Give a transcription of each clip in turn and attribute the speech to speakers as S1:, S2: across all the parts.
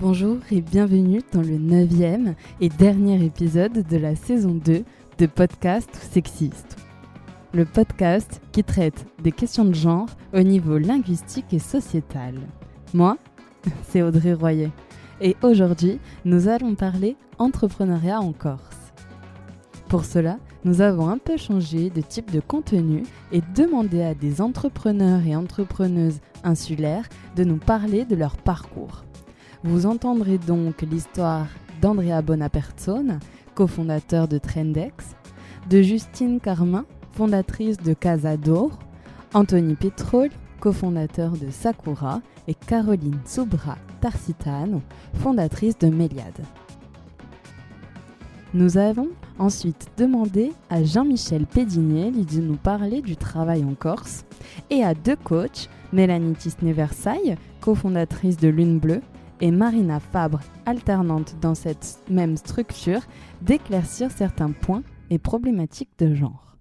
S1: Bonjour et bienvenue dans le neuvième et dernier épisode de la saison 2 de Podcast Sexiste. Le podcast qui traite des questions de genre au niveau linguistique et sociétal. Moi, c'est Audrey Royer. Et aujourd'hui, nous allons parler entrepreneuriat en Corse. Pour cela, nous avons un peu changé de type de contenu et demandé à des entrepreneurs et entrepreneuses insulaires de nous parler de leur parcours. Vous entendrez donc l'histoire d'Andrea Bonaperzone, cofondateur de Trendex, de Justine Carmin, fondatrice de Casa d'Or, Anthony Petrol, cofondateur de Sakura, et Caroline Subra Tarsitano, fondatrice de Méliade. Nous avons ensuite demandé à Jean-Michel Pédinier de nous parler du travail en Corse et à deux coachs, Mélanie Tisney-Versailles, cofondatrice de Lune Bleue, et Marina Fabre, alternante dans cette même structure, d'éclaircir certains points et problématiques de genre.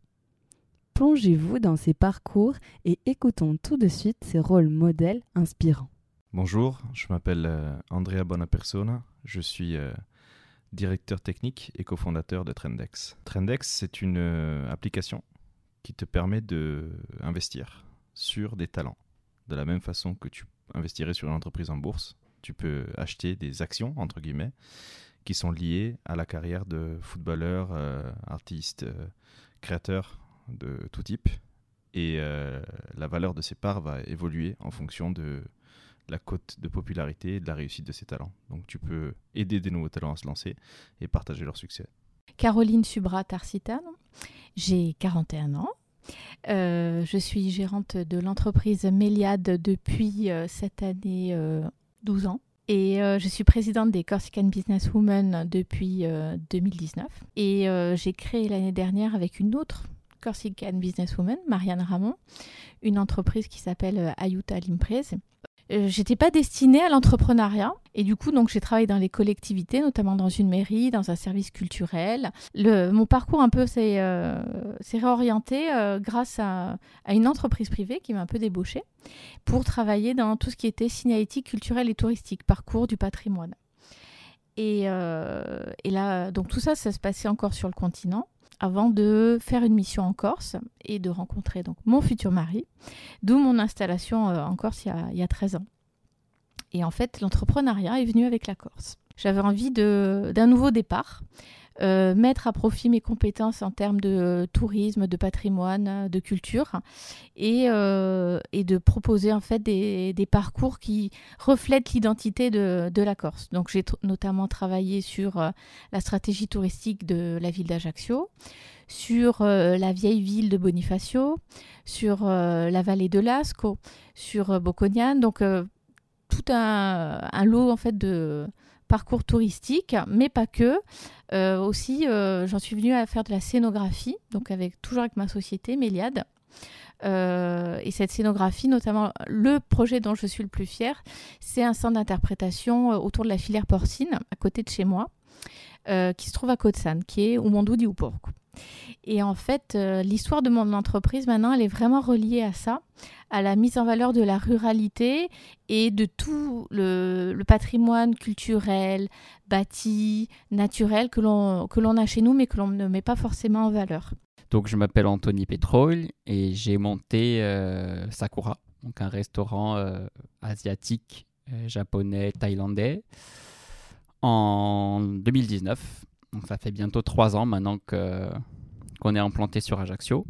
S1: Plongez-vous dans ces parcours et écoutons tout de suite ces rôles modèles inspirants.
S2: Bonjour, je m'appelle euh, Andrea Bonapersona, je suis euh, directeur technique et cofondateur de Trendex. Trendex, c'est une euh, application qui te permet d'investir sur des talents, de la même façon que tu investirais sur une entreprise en bourse tu peux acheter des actions, entre guillemets, qui sont liées à la carrière de footballeurs, euh, artistes, euh, créateurs de tout type. Et euh, la valeur de ces parts va évoluer en fonction de la cote de popularité et de la réussite de ces talents. Donc tu peux aider des nouveaux talents à se lancer et partager leur succès.
S3: Caroline Subra Tarsitano, j'ai 41 ans. je suis gérante de l'entreprise Méliade depuis cette année 12 ans. Et euh, je suis présidente des Corsican Business Women depuis 2019. Euh, et euh, j'ai créé l'année dernière avec une autre Corsican Businesswoman, Marianne Ramon, une entreprise qui s'appelle Ayuta Limprese. Euh, j'étais pas destinée à l'entrepreneuriat et du coup donc j'ai travaillé dans les collectivités, notamment dans une mairie, dans un service culturel. Mon parcours un peu s'est euh, réorienté euh, grâce à, une entreprise privée qui m'a un peu débauchée pour travailler dans tout ce qui était signalétique, culturel et touristique, parcours du patrimoine. Et, et là donc tout ça ça se passait encore sur le continent avant de faire une mission en Corse et de rencontrer donc mon futur mari, d'où mon installation euh, en Corse il y, a, 13 ans. Et en fait, l'entrepreneuriat est venu avec la Corse. J'avais envie d'un nouveau départ, euh, mettre à profit mes compétences en termes de tourisme, de patrimoine, de culture, et, euh, de proposer en fait des, parcours qui reflètent l'identité de, la Corse. Donc j'ai notamment travaillé sur euh, la stratégie touristique de la ville d'Ajaccio, sur la vieille ville de Bonifacio, sur la vallée de Lasco, sur Bocconiane, donc tout un, un, lot en fait de parcours touristique, mais pas que. Euh, aussi, euh, j'en suis venue à faire de la scénographie, donc avec toujours avec ma société Méliade. Euh, et cette scénographie, notamment le projet dont je suis le plus fière, c'est un centre d'interprétation autour de la filière porcine, à côté de chez moi, qui se trouve à Côte-Sanne, qui est di Uporco. Et en fait, euh, l'histoire de mon entreprise maintenant, elle est vraiment reliée à ça, à la mise en valeur de la ruralité et de tout le, patrimoine culturel, bâti, naturel que l'on a chez nous, mais que l'on ne met pas forcément en valeur.
S4: Donc, je m'appelle Anthony Petrol et j'ai monté euh, Sakura, donc un restaurant euh, asiatique, japonais, thaïlandais, en 2019 donc ça fait bientôt trois ans maintenant qu'on est implanté sur Ajaccio.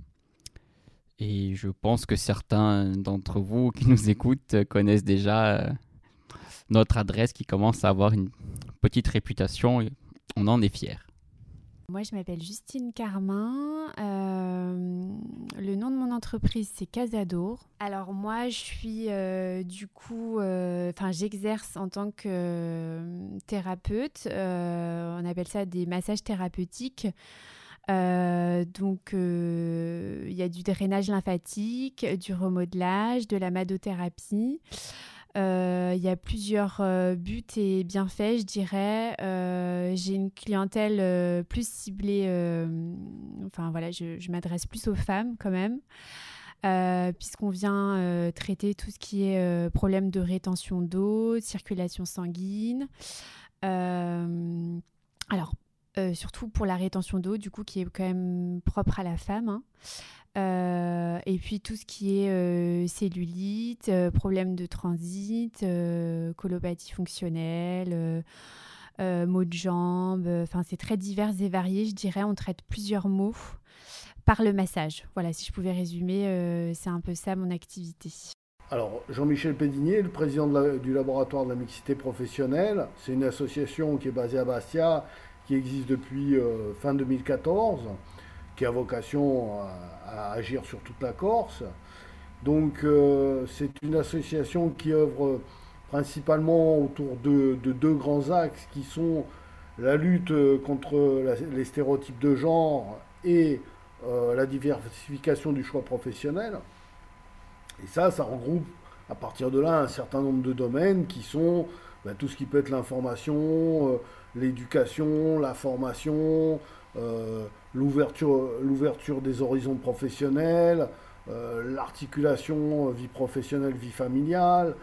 S4: Et je pense que certains d'entre vous qui nous écoutent connaissent déjà euh, notre adresse qui commence à avoir une petite réputation on en est fiers.
S5: Moi, je m'appelle Justine Carmin. Euh, le nom de mon entreprise, c'est Casador. Alors moi, je suis euh, du coup, euh, enfin, j'exerce en tant que thérapeute. on appelle ça des massages thérapeutiques. donc, il y a du drainage lymphatique, du remodelage, de la madothérapie. Euh, il y a plusieurs euh, buts et bienfaits, je dirais. Euh, j'ai une clientèle plus ciblée, enfin voilà, je, je m'adresse plus aux femmes quand même. puisqu'on vient traiter tout ce qui est problème de rétention d'eau, circulation sanguine. alors, surtout pour la rétention d'eau, du coup, qui est quand même propre à la femme. Hein. Euh, et puis tout ce qui est euh, cellulite, euh, problème de transit, colopathie fonctionnelle, maux de jambes. Enfin, c'est très divers et varié, je dirais. On traite plusieurs mots par le massage. Voilà, si je pouvais résumer, c'est un peu ça mon activité.
S6: Alors, Jean-Michel Pédinier, le président du laboratoire de la mixité professionnelle, c'est une association qui est basée à Bastia, qui existe depuis fin 2014 qui a vocation à, agir sur toute la Corse. Donc euh, c'est une association qui œuvre principalement autour de, deux grands axes qui sont la lutte contre les stéréotypes de genre et euh, la diversification du choix professionnel. Et ça, ça regroupe à partir de là un certain nombre de domaines qui sont ben, tout ce qui peut être l'information, euh, l'éducation, la formation, l'ouverture des horizons professionnels, euh, l'articulation vie professionnelle, vie familiale.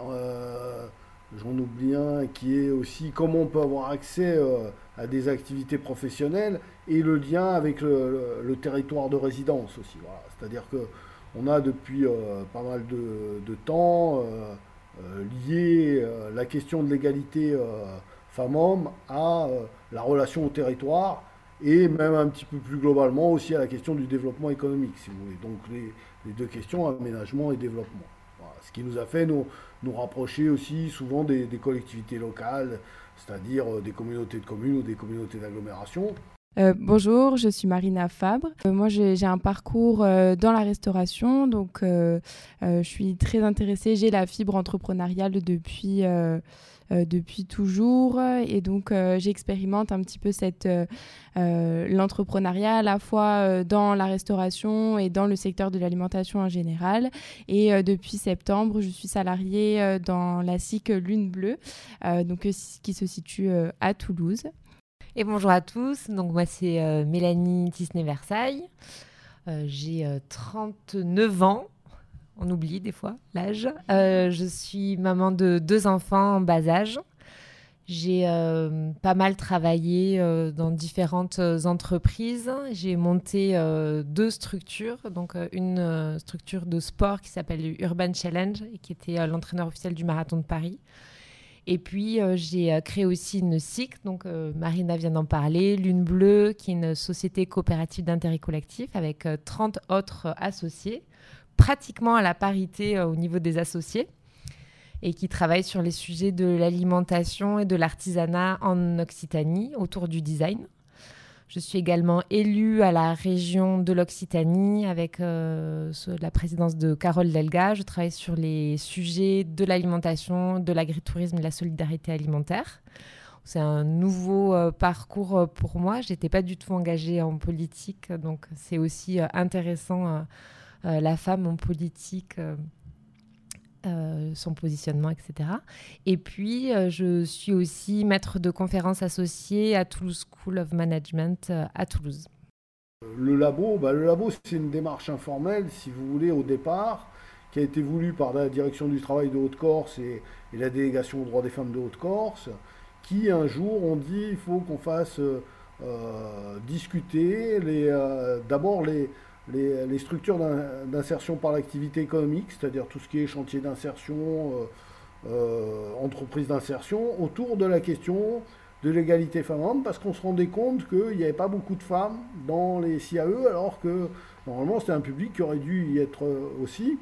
S6: Euh, j'en oublie un qui est aussi comment on peut avoir accès euh, à des activités professionnelles et le lien avec le, territoire de résidence aussi. C'est-à-dire que on a depuis pas mal de, temps lié la question de l'égalité femmes-hommes à la relation au territoire et même un petit peu plus globalement aussi à la question du développement économique, si vous voulez. Donc les, deux questions, aménagement et développement. Ce qui nous a fait nous, nous rapprocher aussi souvent des, collectivités locales, c'est-à-dire euh, des communautés de communes ou des communautés d'agglomération.
S7: Euh, bonjour, je suis Marina Fabre. Euh, moi, j'ai un parcours dans la restauration, donc je suis très intéressée. J'ai la fibre entrepreneuriale depuis depuis toujours. Et donc, euh, j'expérimente un petit peu euh, l'entrepreneuriat à la fois dans la restauration et dans le secteur de l'alimentation en général. Et depuis septembre, je suis salariée dans la SIC Lune Bleue, donc, qui se situe à Toulouse.
S8: Et bonjour à tous, donc moi c'est Mélanie Tisney-Versailles. J'ai 39 ans on oublie des fois l'âge. Euh, je suis maman de deux enfants en bas âge. J'ai euh, pas mal travaillé euh, dans différentes entreprises. J'ai monté deux structures, donc une structure de sport qui s'appelle Urban Challenge et qui était l'entraîneur officiel du marathon de Paris. Et puis j'ai créé aussi une SIC, donc Marina vient d'en parler, Lune Bleue, qui est une société coopérative d'intérêt collectif avec 30 autres associés pratiquement à la parité euh, au niveau des associés et qui travaille sur les sujets de l'alimentation et de l'artisanat en Occitanie autour du design. Je suis également élue à la région de l'Occitanie avec euh, la présidence de Carole Delga. Je travaille sur les sujets de l'alimentation, de l'agritourisme et de la solidarité alimentaire. C'est un nouveau euh, parcours pour moi. Je n'étais pas du tout engagée en politique, donc c'est aussi intéressant la femme en politique. Euh, euh, son positionnement, etc. Et puis, je suis aussi maître de conférences associée à Toulouse School of Management à Toulouse.
S6: Le labo, bah, le labo, c'est une démarche informelle, si vous voulez, au départ, qui a été voulue par la direction du travail de Haute-Corse et, la délégation aux droits des femmes de Haute-Corse, qui un jour ont dit il faut qu'on fasse discuter d'abord les, les, structures d'insertion par l'activité économique, c'est-à-dire tout ce qui est chantier d'insertion, euh, euh, entreprise d'insertion, autour de la question de l'égalité femmes-hommes, parce qu'on se rendait compte qu'il n'y avait pas beaucoup de femmes dans les CAE, alors que normalement c'était un public qui aurait dû y être aussi.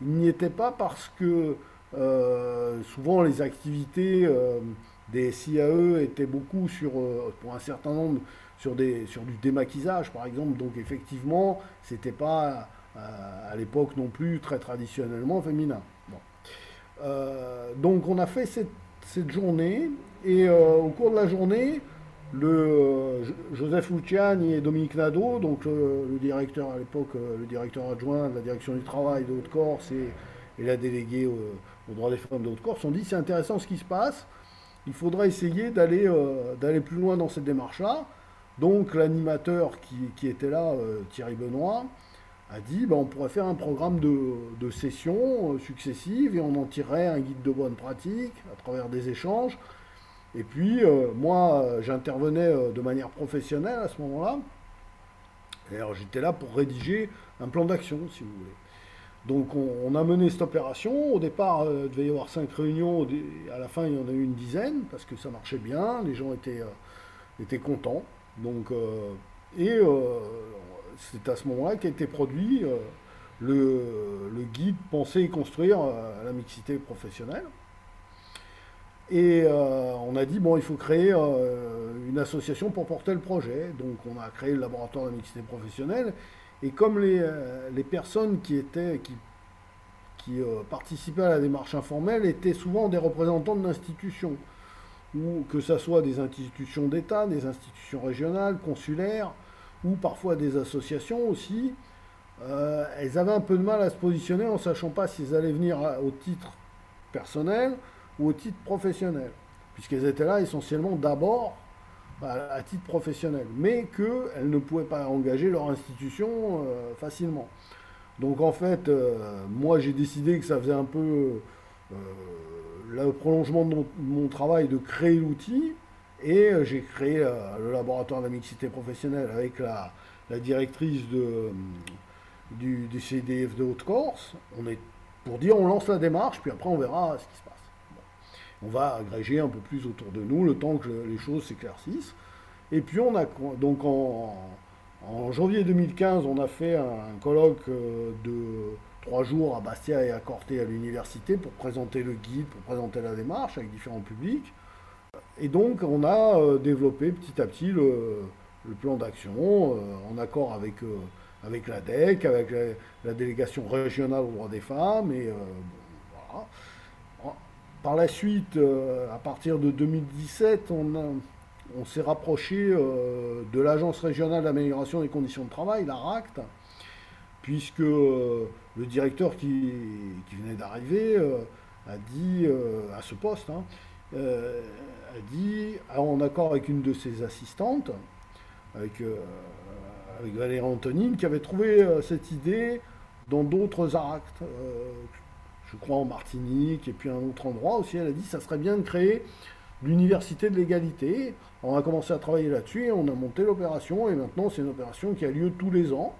S6: Il n'y était pas parce que euh, souvent les activités des CAE étaient beaucoup sur, pour un certain nombre sur, des, sur du démaquisage, par exemple. Donc, effectivement, c'était pas euh, à l'époque non plus très traditionnellement féminin. Euh, donc, on a fait cette, cette journée, et euh, au cours de la journée, le, Joseph Luciani et Dominique Nadeau, donc le, directeur à l'époque, le directeur adjoint de la direction du travail de Haute-Corse et, la déléguée aux droits des femmes de Haute-Corse, ont dit c'est intéressant ce qui se passe, il faudra essayer d'aller plus loin dans cette démarche-là. Donc l'animateur qui, était là, euh, Thierry Benoît, a dit ben, on pourrait faire un programme de, sessions successives et on en tirerait un guide de bonne pratique à travers des échanges. Et puis, moi, j'intervenais de manière professionnelle à ce moment-là. Alors, j'étais là pour rédiger un plan d'action, si vous voulez. Donc on, a mené cette opération. Au départ, euh, il devait y avoir cinq réunions. À la fin, il y en a eu une dizaine parce que ça marchait bien. Les gens euh, étaient contents. Donc, euh, et c'est à ce moment-là qu'a été produit le, guide Penser et construire la mixité professionnelle. Et on a dit, bon, il faut créer une association pour porter le projet. Donc on a créé le laboratoire de la mixité professionnelle. Et comme les, euh, personnes qui, étaient, qui, euh, participaient à la démarche informelle étaient souvent des représentants de l'institution, ou que ce soit des institutions d'État, des institutions régionales, consulaires, ou parfois des associations aussi, euh, elles avaient un peu de mal à se positionner en sachant pas s'ils allaient venir au titre personnel ou au titre professionnel, puisqu'elles étaient là essentiellement d'abord à, titre professionnel, mais qu'elles ne pouvaient pas engager leur institution euh, facilement. Donc en fait, euh, moi j'ai décidé que ça faisait un peu le prolongement de mon, travail de créer l'outil, et j'ai créé le laboratoire de la mixité professionnelle avec la, directrice de, du, CDF de Haute-Corse. On est pour dire on lance la démarche, puis après on verra ce qui se passe on va agréger un peu plus autour de nous le temps que les choses s'éclaircissent. Et puis on a donc en, janvier 2015, on a fait un, colloque euh, de trois jours à Bastia et à Corté à l'université pour présenter le guide, pour présenter la démarche avec différents publics. Et donc on a euh, développé petit à petit le, plan d'action euh, en accord avec, avec la DEC, avec la, délégation régionale aux droits des femmes. Par la suite, euh, à partir de 2017, on, s'est rapproché euh, de l'Agence régionale d'amélioration des conditions de travail, la RACT, puisque euh, le directeur qui, venait d'arriver a dit, à ce poste, hein, a dit, en accord avec une de ses assistantes, avec, avec Valérie Antonine, qui avait trouvé cette idée dans d'autres actes, je crois en Martinique et puis un autre endroit aussi, elle a dit ça serait bien de créer l'université de l'égalité. On a commencé à travailler là-dessus et on a monté l'opération et maintenant c'est une opération qui a lieu tous les ans,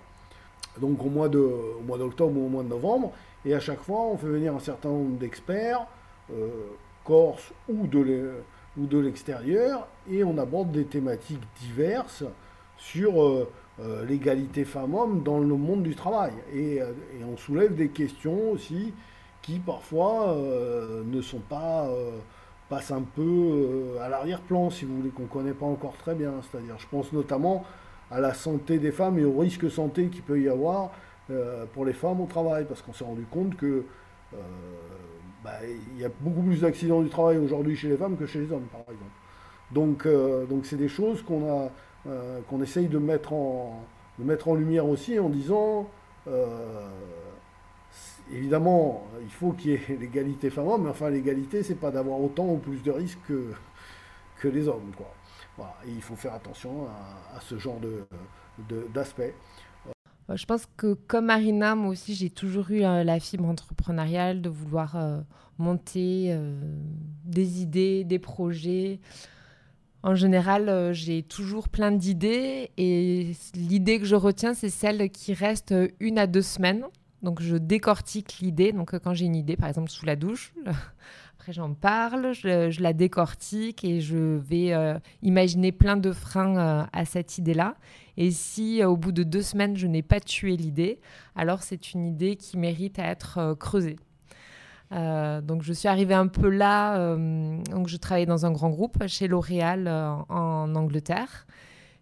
S6: donc au mois, d'octobre ou au mois de novembre. Et à chaque fois, on fait venir un certain nombre d'experts, euh, corse ou de, l'extérieur, et on aborde des thématiques diverses sur euh, euh, l'égalité femmes-hommes dans le monde du travail. Et, et, on soulève des questions aussi qui parfois euh, ne sont pas euh, passent un peu euh, à l'arrière-plan, si vous voulez, qu'on ne connaît pas encore très bien. C'est-à-dire, je pense notamment à la santé des femmes et au risque santé qu'il peut y avoir pour les femmes au travail, parce qu'on s'est rendu compte que bah, il y a beaucoup plus d'accidents du travail aujourd'hui chez les femmes que chez les hommes, par exemple. Donc, donc c'est des choses qu'on a, qu'on essaye de mettre en, de mettre en lumière aussi en disant évidemment, il faut qu'il y ait l'égalité femmes-hommes, mais enfin, l'égalité, c'est pas d'avoir autant ou plus de risques que, que les hommes. Quoi. Il faut faire attention à, ce genre d'aspect.
S8: De, Je pense que comme Marina, moi aussi, j'ai toujours eu euh, la fibre entrepreneuriale de vouloir euh, monter euh, des idées, des projets. En général, j'ai toujours plein d'idées et l'idée que je retiens, c'est celle qui reste une à deux semaines. Donc je décortique l'idée. Donc euh, quand j'ai une idée, par exemple sous la douche, j'en parle, je, la décortique et je vais euh, imaginer plein de freins euh, à cette idée-là. Et si au bout de deux semaines je n'ai pas tué l'idée, alors c'est une idée qui mérite à être creusée. donc je suis arrivée un peu là. donc je travaillais dans un grand groupe chez L'Oréal en Angleterre.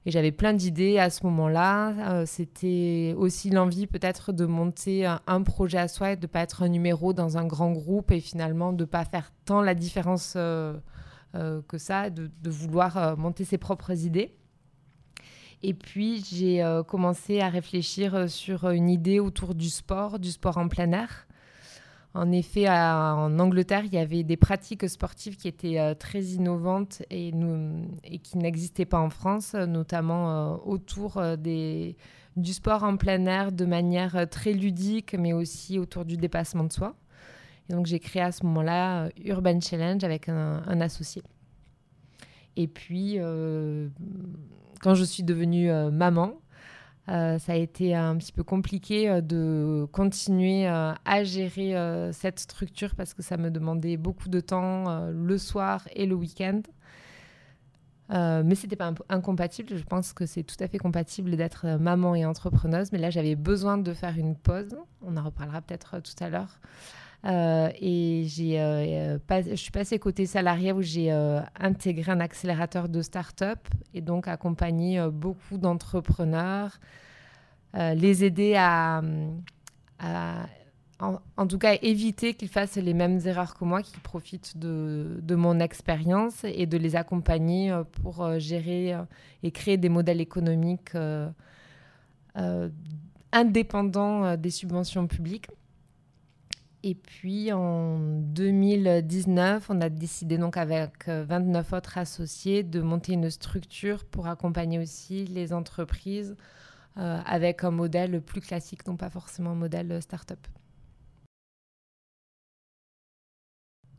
S8: Et j'avais plein d'idées à ce moment-là. Euh, c'était aussi l'envie peut-être de monter un, projet à soi de ne pas être un numéro dans un grand groupe et finalement de ne pas faire tant la différence euh, euh, que ça, de vouloir monter ses propres idées. Et puis j'ai commencé à réfléchir sur une idée autour du sport, du sport en plein air En effet, en Angleterre, il y avait des pratiques sportives qui étaient très innovantes et, qui n'existaient pas en France, notamment autour des, du sport en plein air de manière très ludique, mais aussi autour du dépassement de soi. Et donc j'ai créé à ce moment-là Urban Challenge avec un associé. Et puis, euh, quand je suis devenue euh, maman, euh, ça a été un petit peu compliqué de continuer à gérer cette structure parce que ça me demandait beaucoup de temps le soir et le week-end. mais ce n'était pas incompatible. Je pense que c'est tout à fait compatible d'être maman et entrepreneuse. Mais là, j'avais besoin de faire une pause. On en reparlera peut-être tout à l'heure. Euh, et j'ai, euh, je suis passée côté salarié où j'ai euh, intégré un accélérateur de start-up et donc accompagné beaucoup d'entrepreneurs, les aider à, en, tout cas, éviter qu'ils fassent les mêmes erreurs que moi, qu'ils profitent de, de mon expérience et de les accompagner pour gérer et créer des modèles économiques indépendants des subventions publiques. Et puis en 2019, on a décidé donc avec 29 euh, autres associés de monter une structure pour accompagner aussi les entreprises euh, avec un modèle plus classique, non pas forcément un modèle start-up.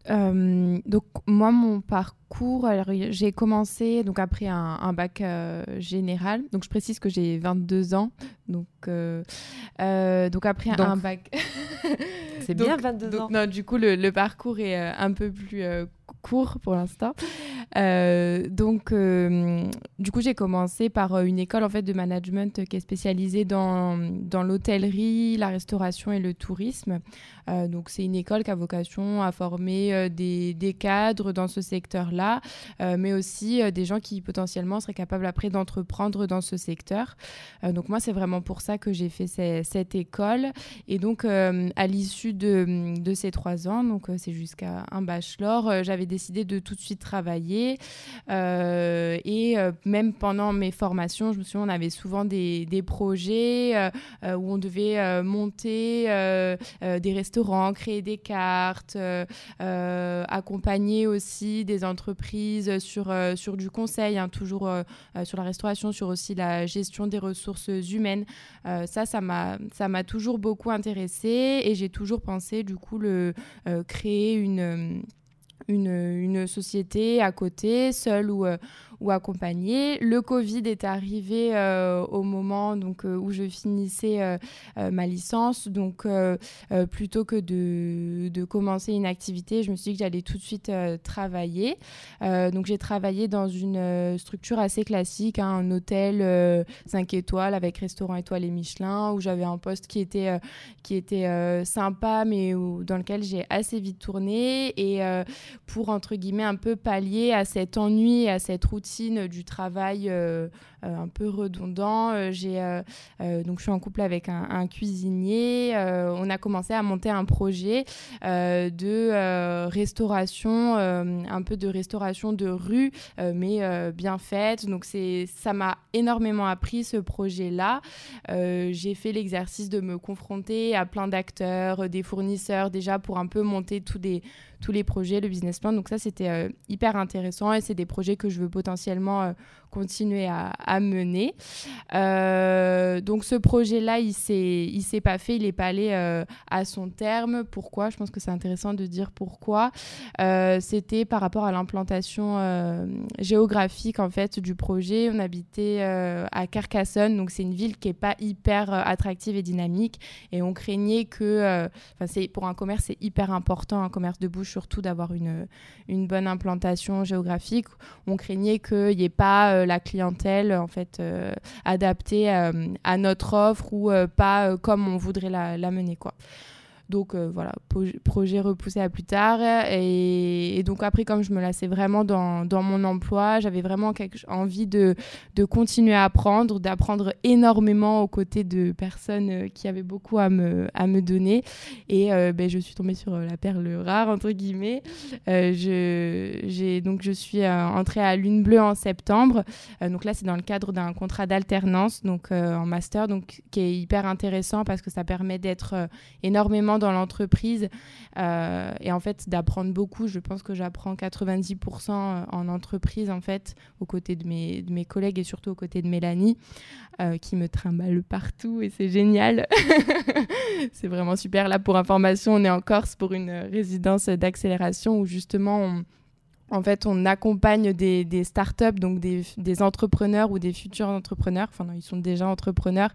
S7: Euh, donc moi mon parcours, j'ai commencé donc après un, bac général. Donc je précise que j'ai 22 ans. Donc donc après un bac.
S8: C'est bien 22 ans.
S7: Non, du coup, le, parcours est euh, un peu plus euh, court pour l'instant. Euh, donc, du coup, j'ai commencé par une école en fait de management qui est spécialisée dans, dans l'hôtellerie, la restauration et le tourisme. Donc, c'est une école qui a vocation à former des, des, cadres dans ce secteur-là, mais aussi des gens qui potentiellement seraient capables après d'entreprendre dans ce secteur. donc, moi, c'est vraiment pour ça que j'ai fait cette école. Et donc, à l'issue de, ces trois ans, donc euh, c'est jusqu'à un bachelor, euh, j'avais décidé de tout de suite travailler. Euh, et même pendant mes formations, je me souviens, on avait souvent des projets où on devait monter des restaurants, créer des cartes, accompagner aussi des entreprises sur, sur du conseil, hein, toujours sur la restauration, sur aussi la gestion des ressources humaines. ça, ça m'a toujours beaucoup intéressée et j'ai toujours pensé du coup le euh, créer une une, une, société à côté, seule ou, euh, ou accompagner. Le Covid est arrivé euh, au moment donc, euh, où je finissais euh, ma licence. Donc, plutôt que de, commencer une activité, je me suis dit que j'allais tout de suite travailler. donc, j'ai travaillé dans une structure assez classique, hein, un hôtel 5 étoiles avec restaurant étoile et Michelin, où j'avais un poste qui était, qui était sympa, mais dans lequel j'ai assez vite tourné. Et pour, entre guillemets, un peu pallier à cet ennui, à cette routine du travail euh, euh, un peu redondant. Euh, j'ai donc je suis en couple avec un, cuisinier. on a commencé à monter un projet de restauration, un peu de restauration de rue, mais bien faite. Donc c'est ça m'a énormément appris ce projet-là. j'ai fait l'exercice de me confronter à plein d'acteurs, des fournisseurs déjà pour un peu monter tous des tous les projets, le business plan. Donc ça, c'était euh, hyper intéressant et c'est des projets que je veux potentiellement euh, continuer à, mener. Euh, donc ce projet-là, il il s'est pas fait, il n'est pas allé à son terme. Pourquoi? Je pense que c'est intéressant de dire pourquoi. c'était par rapport à l'implantation géographique en fait du projet. On habitait à Carcassonne, donc c'est une ville qui est pas hyper attractive et dynamique, et on craignait que, c'est pour un commerce c'est hyper important, un commerce de bouche surtout d'avoir une, une bonne implantation géographique. On craignait qu'il n'y ait pas euh, la clientèle en fait euh, adaptée euh, à notre offre ou pas comme on voudrait la, la mener quoi. Donc euh, voilà, projet repoussé à plus tard. Et, donc après, comme je me lassais vraiment dans, dans mon emploi, j'avais vraiment envie de, de continuer à apprendre, d'apprendre énormément aux côtés de personnes euh, qui avaient beaucoup à me, à me donner. Et euh, ben, je suis tombée sur la perle rare, entre guillemets. je, donc je suis entrée à Lune Bleue en septembre. donc là, c'est dans le cadre d'un contrat d'alternance, donc en master, donc qui est hyper intéressant parce que ça permet d'être énormément an dans l'entreprise et en fait d'apprendre beaucoup. Je pense que j'apprends 90% en entreprise en fait, aux côtés de mes, de mes collègues et surtout aux côtés de Mélanie, qui me trimballe partout et c'est génial. c'est vraiment super. Là, pour information, on est en Corse pour une résidence d'accélération où justement on en fait, on accompagne des, startups, donc des, entrepreneurs ou des futurs entrepreneurs. Enfin, non, ils sont déjà entrepreneurs.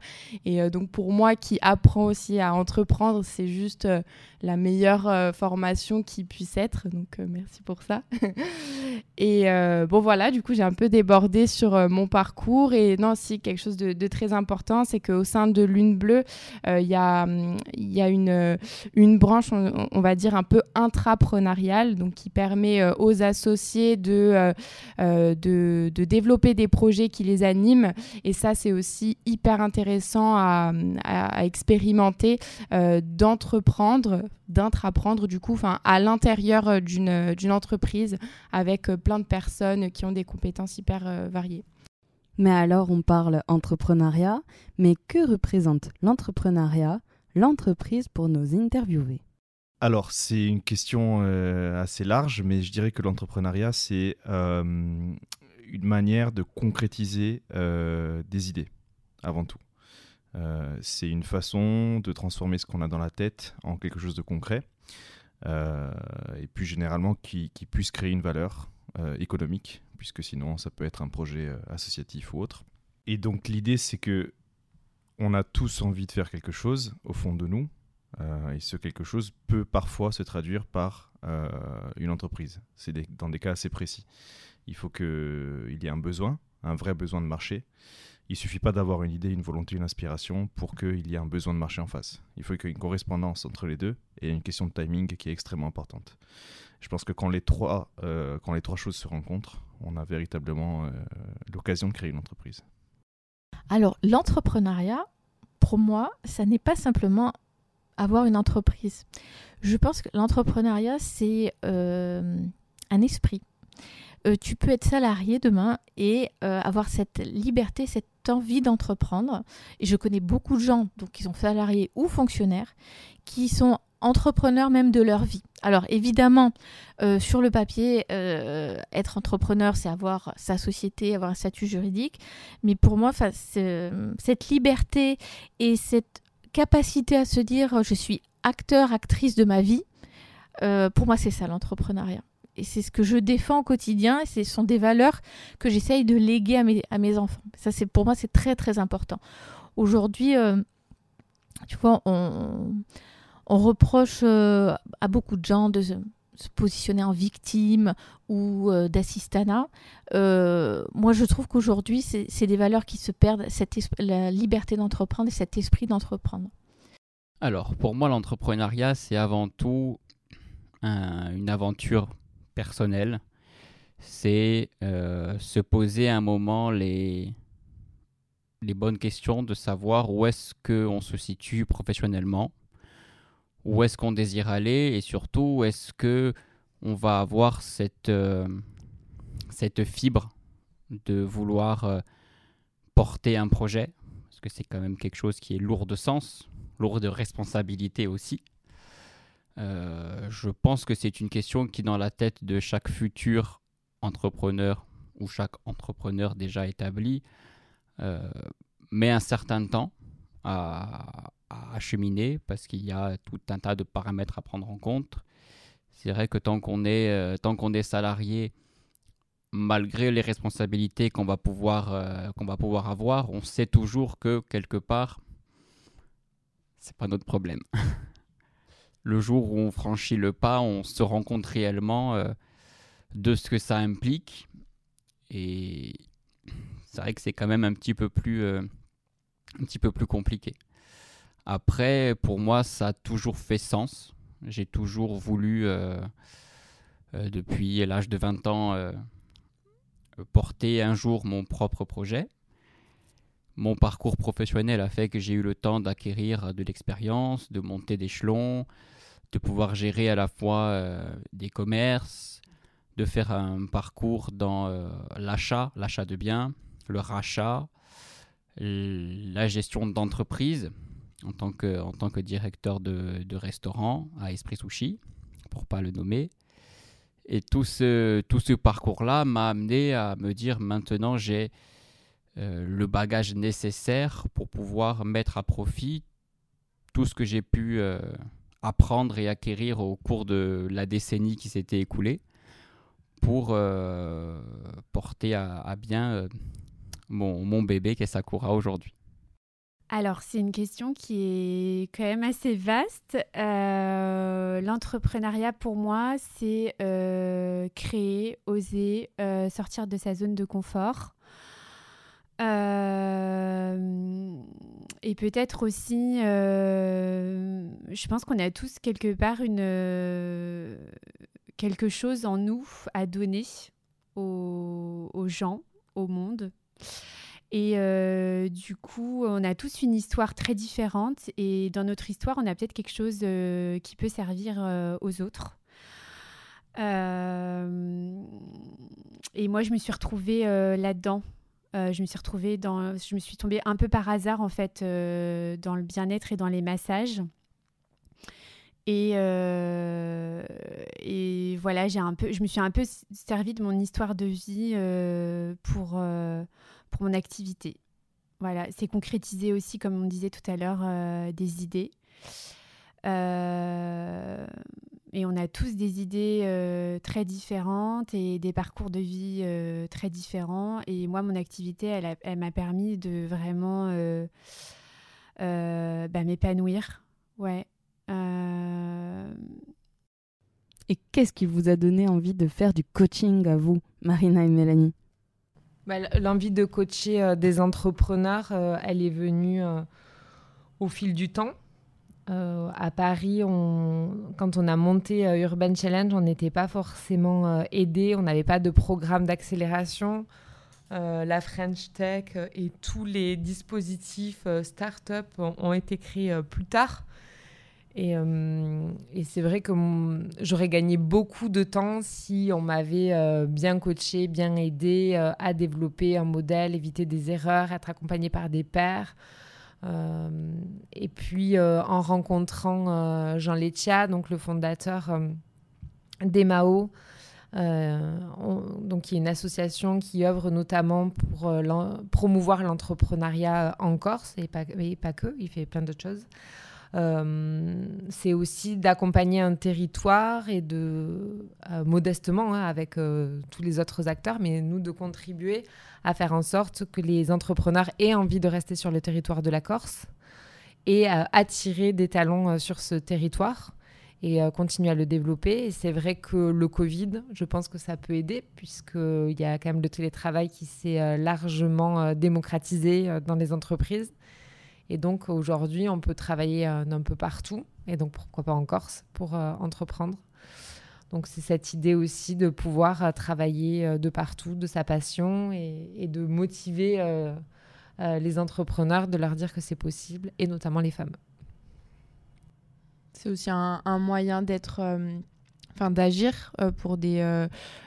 S7: Et euh, donc, pour moi, qui apprend aussi à entreprendre, c'est juste euh, la meilleure euh, formation qui puisse être. Donc, merci pour ça. et bon, voilà, du coup, j'ai un peu débordé sur mon parcours. Et non, si, quelque chose de, très important, c'est qu'au sein de Lune Bleue, il y a, une, une branche, on, on, va dire, un peu intrapreneuriale, donc qui permet aux associations associés euh, euh, de, de, développer des projets qui les animent. Et ça, c'est aussi hyper intéressant à, expérimenter, euh, d'entreprendre, d'intraprendre du coup, à l'intérieur d'une entreprise avec plein de personnes qui ont des compétences hyper variées.
S1: Mais alors, on parle entrepreneuriat, mais que représente l'entrepreneuriat, l'entreprise pour nos interviewés?
S2: Alors, c'est une question euh, assez large, mais je dirais que l'entrepreneuriat, c'est euh, une manière de concrétiser euh, des idées, avant tout. c'est une façon de transformer ce qu'on a dans la tête en quelque chose de concret, et puis généralement qui, qui, puisse créer une valeur économique, puisque sinon ça peut être un projet associatif ou autre. Et donc l'idée, c'est que on a tous envie de faire quelque chose au fond de nous, et ce quelque chose peut parfois se traduire par euh, une entreprise. C'est dans des cas assez précis. Il faut qu'il y ait un besoin, un vrai besoin de marché. Il suffit pas d'avoir une idée, une volonté, une inspiration pour qu'il y ait un besoin de marché en face. Il faut qu'il y ait une correspondance entre les deux et une question de timing qui est extrêmement importante. Je pense que quand les trois, euh, quand les trois choses se rencontrent, on a véritablement l'occasion de créer une entreprise.
S3: Alors, l'entrepreneuriat, pour moi, ça n'est pas simplement avoir une entreprise. Je pense que l'entrepreneuriat, c'est euh, un esprit. Euh, tu peux être salarié demain et euh, avoir cette liberté, cette envie d'entreprendre. Et je connais beaucoup de gens, donc qui sont salariés ou fonctionnaires, qui sont entrepreneurs même de leur vie. Alors évidemment, sur le papier, être entrepreneur, c'est avoir sa société, avoir un statut juridique. Mais pour moi, cette liberté et cette capacité à se dire euh, je suis acteur, actrice de ma vie, euh, pour moi c'est ça l'entrepreneuriat. Et c'est ce que je défends au quotidien et ce sont des valeurs que j'essaye de léguer à mes, à mes enfants. Ça c'est pour moi c'est très très important. Aujourd'hui, euh, tu vois, on, reproche à beaucoup de gens de se positionner en victime ou d'assistanat. moi, je trouve qu'aujourd'hui, c'est des valeurs qui se perdent, cette la liberté d'entreprendre et cet esprit d'entreprendre.
S4: Alors, pour moi, l'entrepreneuriat, c'est avant tout une aventure personnelle. C'est euh, se poser un moment les, les bonnes questions de savoir où est-ce qu'on se situe professionnellement où est-ce qu'on désire aller et surtout est-ce que on va avoir cette, euh, cette fibre de vouloir euh, porter un projet, parce que c'est quand même quelque chose qui est lourd de sens, lourd de responsabilité aussi. Euh, je pense que c'est une question qui, dans la tête de chaque futur entrepreneur ou chaque entrepreneur déjà établi, met un certain temps à, à acheminer parce qu'il y a tout un tas de paramètres à prendre en compte. C'est vrai que tant qu'on est, euh, tant qu'on est salarié, malgré les responsabilités qu'on va, pouvoir, euh, qu'on va pouvoir avoir, on sait toujours que quelque part, c'est pas notre problème. le jour où on franchit le pas, on se rend compte réellement euh, de ce que ça implique. Et c'est vrai que c'est quand même un petit peu plus, un petit peu plus compliqué. Après, pour moi, ça a toujours fait sens. J'ai toujours voulu, euh, euh, depuis l'âge de 20 ans, euh, porter un jour mon propre projet. Mon parcours professionnel a fait que j'ai eu le temps d'acquérir de l'expérience, de monter d'échelon, de pouvoir gérer à la fois des commerces, de faire un parcours dans l'achat, l'achat de biens, le rachat, la gestion d'entreprise en tant que, directeur de, restaurant à Esprit Sushi, pour pas le nommer. Et tout ce, tout ce parcours-là m'a amené à me dire maintenant j'ai euh, le bagage nécessaire pour pouvoir mettre à profit tout ce que j'ai pu euh, apprendre et acquérir au cours de la décennie qui s'était écoulée pour euh, porter à, bien mon, mon bébé qui est Sakura aujourd'hui.
S5: Alors, c'est une question qui est quand même assez vaste. Euh, l'entrepreneuriat, pour moi, c'est euh, créer, oser, euh, sortir de sa zone de confort. et peut-être aussi, je pense qu'on a tous quelque part une, quelque chose en nous à donner aux, aux gens, au monde. Et euh, du coup, on a tous une histoire très différente. Et dans notre histoire, on a peut-être quelque chose euh, qui peut servir euh, aux autres. et moi, je me suis retrouvée là-dedans. je me suis retrouvée dans. Je me suis tombée un peu par hasard, en fait, dans le bien-être et dans les massages. Et, voilà, j'ai un peu, je me suis un peu servi de mon histoire de vie pour pour mon activité. Voilà, c'est concrétiser aussi, comme on disait tout à l'heure, euh, des idées. Euh, et on a tous des idées euh, très différentes et des parcours de vie très différents. Et moi, mon activité, elle, m'a permis de vraiment bah, m'épanouir. Ouais.
S1: Et qu'est-ce qui vous a donné envie de faire du coaching à vous, Marina et Mélanie?
S8: Bah, l'envie de coacher euh, des entrepreneurs, euh, elle est venue euh, au fil du temps. à Paris, on, quand on a monté Urban Challenge, on n'était pas forcément aidé, on n'avait pas de programme d'accélération. la French Tech et tous les dispositifs start-up ont été créés plus tard. Euh, et, c'est vrai que j'aurais gagné beaucoup de temps si on m'avait euh, bien coaché, bien aidé euh, à développer un modèle, éviter des erreurs, être accompagné par des pairs. et puis en rencontrant Jean Letia, donc le fondateur d'Emao, donc qui est une association qui œuvre notamment pour promouvoir l'entrepreneuriat en Corse et pas, et pas que, il fait plein d'autres choses. Euh, c'est aussi d'accompagner un territoire et de, euh, modestement, hein, avec euh, tous les autres acteurs, mais nous de contribuer à faire en sorte que les entrepreneurs aient envie de rester sur le territoire de la Corse et attirer des talents sur ce territoire et continuer à le développer. C'est vrai que le Covid, je pense que ça peut aider, puisqu'il y a quand même le télétravail qui s'est largement démocratisé dans les entreprises. Et donc aujourd'hui, on peut travailler euh, un peu partout, et donc pourquoi pas en Corse pour euh, entreprendre. Donc c'est cette idée aussi de pouvoir euh, travailler de partout, de sa passion, et, de motiver les entrepreneurs, de leur dire que c'est possible, et notamment les femmes.
S7: C'est aussi un, moyen d'être enfin d'agir pour des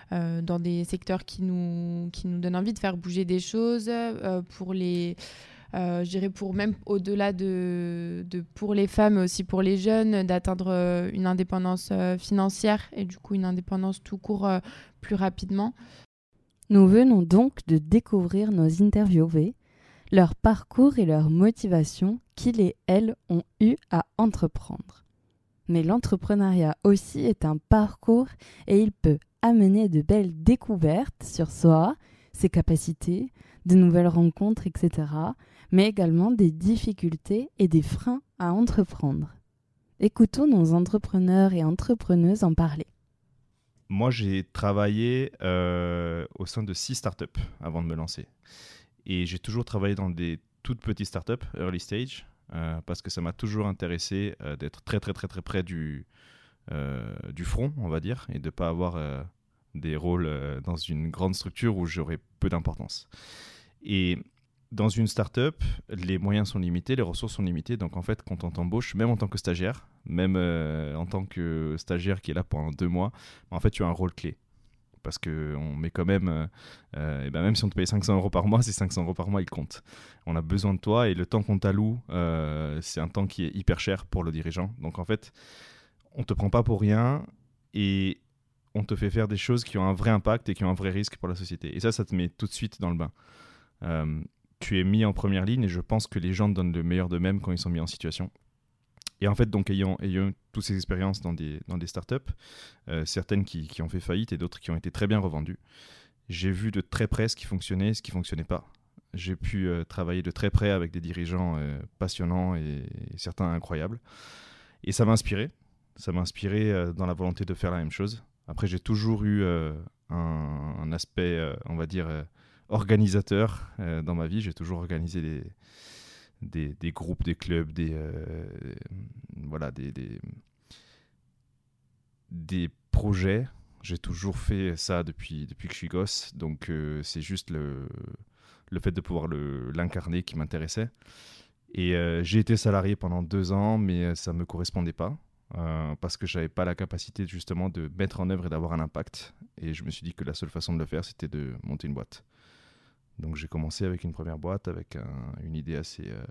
S7: dans des secteurs qui nous qui nous donnent envie de faire bouger des choses pour les euh, je dirais pour même au-delà de, pour les femmes, aussi pour les jeunes, d'atteindre euh, une indépendance euh, financière et du coup une indépendance tout court plus rapidement.
S1: Nous venons donc de découvrir nos interviewés, leur parcours et leur motivation qu'ils et elles ont eu à entreprendre. Mais l'entrepreneuriat aussi est un parcours et il peut amener de belles découvertes sur soi, ses capacités, de nouvelles rencontres, etc., mais également des difficultés et des freins à entreprendre. Écoutons nos entrepreneurs et entrepreneuses en parler.
S2: Moi, j'ai travaillé euh, au sein de six startups avant de me lancer. Et j'ai toujours travaillé dans des toutes petites startups, early stage, euh, parce que ça m'a toujours intéressé euh, d'être très, très, très, très près du, du front, on va dire, et de ne pas avoir des rôles dans une grande structure où j'aurais peu d'importance. Et dans une startup, les moyens sont limités, les ressources sont limitées. Donc en fait, quand on t'embauche, même en tant que stagiaire, même euh, en tant que stagiaire qui est là pendant deux mois, en fait, tu as un rôle clé parce qu'on met quand même, et ben même si on te paye 500 euros par mois, ces 500 euros par mois, ils comptent. On a besoin de toi et le temps qu'on t'alloue, c'est un temps qui est hyper cher pour le dirigeant. Donc en fait, on te prend pas pour rien et on te fait faire des choses qui ont un vrai impact et qui ont un vrai risque pour la société. Et ça, ça te met tout de suite dans le bain. Euh, tu es mis en première ligne et je pense que les gens donnent le meilleur d'eux-mêmes quand ils sont mis en situation. Et en fait, donc, ayant, ayant toutes ces expériences dans des, dans des startups, euh, certaines qui, qui, ont fait faillite et d'autres qui ont été très bien revendues, j'ai vu de très près ce qui fonctionnait et ce qui fonctionnait pas. J'ai pu euh, travailler de très près avec des dirigeants passionnants et, certains incroyables. Et ça m'a inspiré. Ça m'a inspiré dans la volonté de faire la même chose. Après, j'ai toujours eu euh, un, aspect, euh, on va dire, euh, organisateur dans ma vie. J'ai toujours organisé des, des, groupes, des clubs, des, voilà, des, des projets. J'ai toujours fait ça depuis, depuis que je suis gosse. Donc, c'est juste le, le fait de pouvoir l'incarner qui m'intéressait. Et j'ai été salarié pendant deux ans, mais ça ne me correspondait pas. Euh, parce que j'avais pas la capacité justement de mettre en œuvre et d'avoir un impact. Et je me suis dit que la seule façon de le faire, c'était de monter une boîte. Donc j'ai commencé avec une première boîte, avec une idée assez, euh,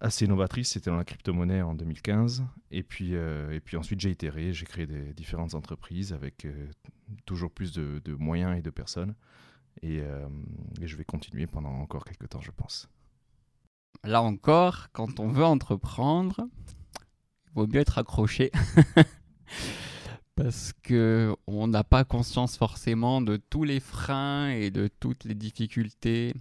S2: assez novatrice, c'était dans la crypto-monnaie en 2015. Et puis, euh, et puis ensuite j'ai itéré, j'ai créé des différentes entreprises avec toujours plus de, moyens et de personnes. Et je vais continuer pendant encore quelques temps, je pense.
S4: Là encore, quand on veut entreprendre, vaut mieux être accroché. Parce que on n'a pas conscience forcément de tous les freins et de toutes les difficultés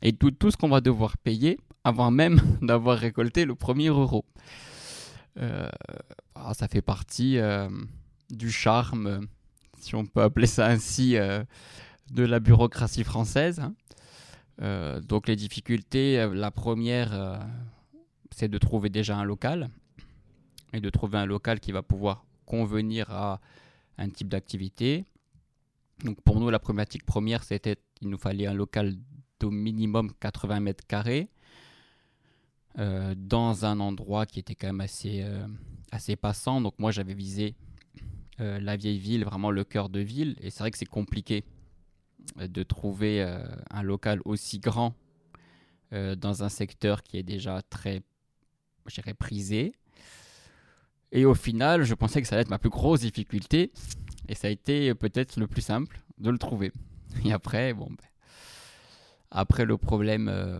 S4: et tout, tout ce qu'on va devoir payer avant même d'avoir récolté le premier euro. Euh, ah, ça fait partie euh, du charme, si on peut appeler ça ainsi, euh, de la bureaucratie française. Hein. donc les difficultés, la première, c'est de trouver déjà un local et de trouver un local qui va pouvoir convenir à un type d'activité. Donc pour nous, la problématique première, c'était qu'il nous fallait un local d'au minimum 80 mètres carrés euh, dans un endroit qui était quand même assez, euh, assez passant. Donc moi, j'avais visé euh, la vieille ville, vraiment le cœur de ville. Et c'est vrai que c'est compliqué de trouver un local aussi grand dans un secteur qui est déjà très, prisé. Et au final, je pensais que ça allait être ma plus grosse difficulté. Et ça a été peut-être le plus simple de le trouver. Et après, bon, ben, après le problème euh,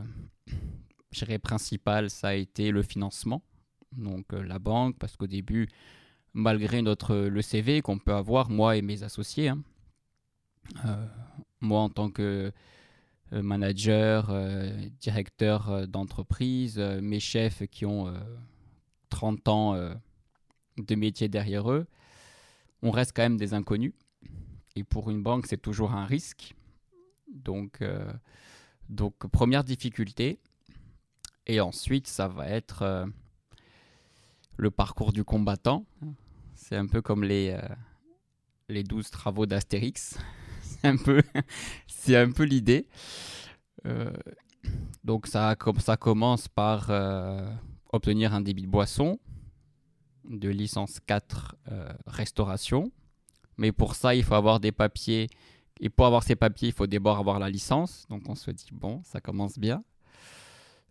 S4: principal, ça a été le financement. Donc euh, la banque, parce qu'au début, malgré notre le CV qu'on peut avoir, moi et mes associés, hein, euh, moi en tant que manager, directeur d'entreprise, mes chefs qui ont 30 ans de métiers derrière eux, on reste quand même des inconnus. Et pour une banque, c'est toujours un risque. Donc, euh, première difficulté. Et ensuite, ça va être euh, le parcours du combattant. C'est un peu comme les, euh, les 12 travaux d'Astérix. c'est un peu, l'idée. donc ça commence par obtenir un débit de boisson de licence 4 euh, restauration. Mais pour ça, il faut avoir des papiers. Et pour avoir ces papiers, il faut d'abord avoir la licence. Donc on se dit, bon, ça commence bien.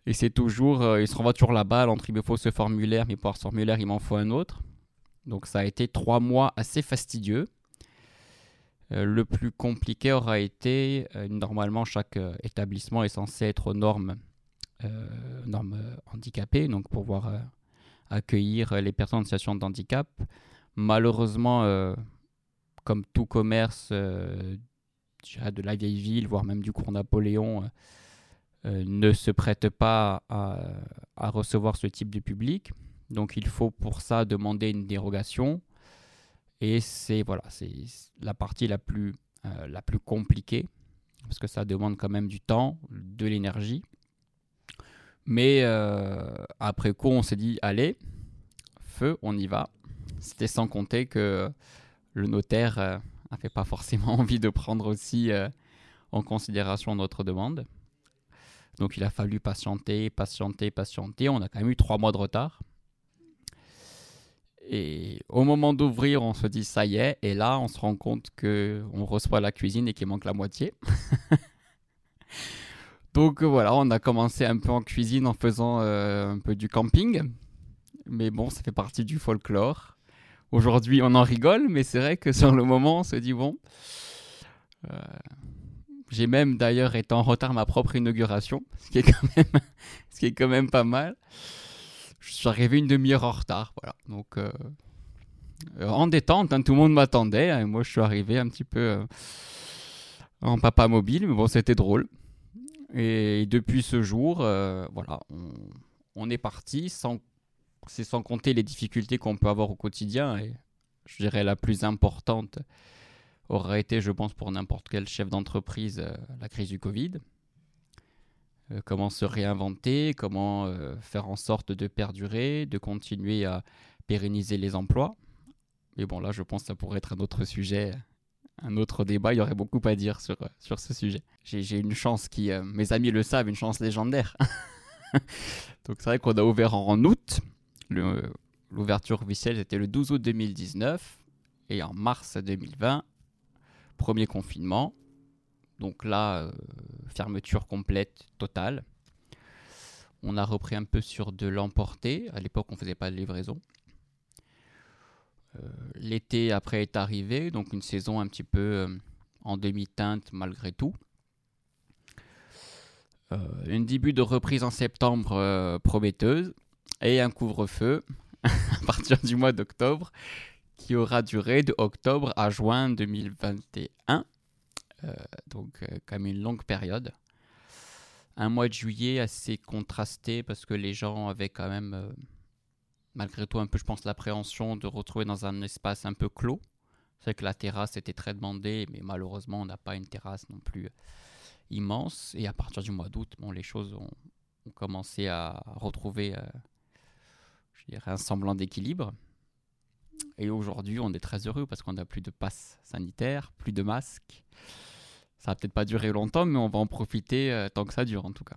S4: Et c'est toujours, euh, il se renvoie toujours la balle entre il me faut ce formulaire, mais pour avoir ce formulaire, il m'en faut un autre. Donc ça a été trois mois assez fastidieux. Euh, le plus compliqué aura été, normalement, chaque établissement est censé être aux normes, normes handicapées, donc pour voir accueillir euh, les personnes en situation de handicap. Malheureusement, euh, comme tout commerce euh, de la vieille ville, voire même du cours Napoléon, ne se prête pas à, recevoir ce type de public. Donc il faut pour ça demander une dérogation. Et c'est voilà, la partie la plus, la plus compliquée, parce que ça demande quand même du temps, de l'énergie. Mais après coup, on s'est dit, allez, on y va. C'était sans compter que le notaire n'avait euh, pas forcément envie de prendre aussi euh, en considération notre demande. Donc il a fallu patienter, patienter, patienter. On a quand même eu trois mois de retard. Et au moment d'ouvrir, on se dit ça y est. Et là, on se rend compte que on reçoit la cuisine et qu'il manque la moitié. Donc voilà, on a commencé un peu en cuisine en faisant euh, un peu du camping. Mais bon, ça fait partie du folklore. Aujourd'hui, on en rigole, mais c'est vrai que sur le moment, on se dit bon. euh, J'ai même d'ailleurs été en retard ma propre inauguration, ce qui est quand même, pas mal. Je suis arrivé une demi-heure en retard, voilà. Donc euh, euh, en détente, hein, tout le monde m'attendait, hein, moi je suis arrivé un petit peu en papa mobile, mais bon, c'était drôle. Et depuis ce jour, voilà, on est parti sans c'est sans compter les difficultés qu'on peut avoir au quotidien. Et je dirais la plus importante aurait été, je pense, pour n'importe quel chef d'entreprise, euh, la crise du Covid. Euh, comment se réinventer, comment euh, faire en sorte de perdurer, de continuer à pérenniser les emplois. Mais bon, là, je pense que ça pourrait être un autre sujet, un autre débat. Il y aurait beaucoup à dire sur, sur ce sujet. J'ai une chance qui, mes amis le savent, une chance légendaire. Donc c'est vrai qu'on a ouvert en août. L'ouverture officielle, c'était le 12 août 2019. Et en mars 2020, premier confinement. Donc là, euh, fermeture complète, totale. On a repris un peu sur de l'emporter. À l'époque, on ne faisait pas de livraison. Euh, L'été après est arrivé, donc une saison un petit peu euh, en demi-teinte malgré tout. Une début de reprise en septembre prometteuse et un couvre-feu à partir du mois d'octobre qui aura duré de octobre à juin 2021. Euh, donc euh, quand même une longue période. Un mois de juillet assez contrasté parce que les gens avaient quand même euh, malgré tout un peu je pense l'appréhension de retrouver dans un espace un peu clos. C'est que la terrasse était très demandée mais malheureusement on n'a pas une terrasse non plus immense et à partir du mois d'août bon, les choses ont, commencé à retrouver euh, je dirais un semblant d'équilibre. Et aujourd'hui, on est très heureux parce qu'on n'a plus de passe sanitaire, plus de masques. Ça va peut-être pas durer longtemps, mais on va en profiter euh, tant que ça dure en tout cas.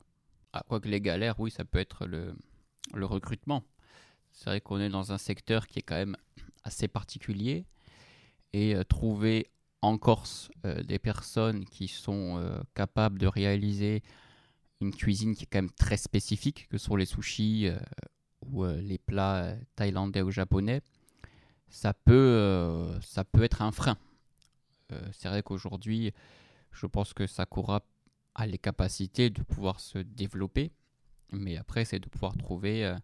S4: Ah, quoique les galères, oui, ça peut être le, recrutement. C'est vrai qu'on est dans un secteur qui est quand même assez particulier. Et euh, trouver en Corse euh, des personnes qui sont capables de réaliser une cuisine qui est quand même très spécifique, que sont les sushis ou euh, les plats euh, thaïlandais ou japonais, ça peut, euh, ça peut être un frein. C'est vrai qu'aujourd'hui, je pense que Sakura a les capacités de pouvoir se développer, mais après, c'est de pouvoir trouver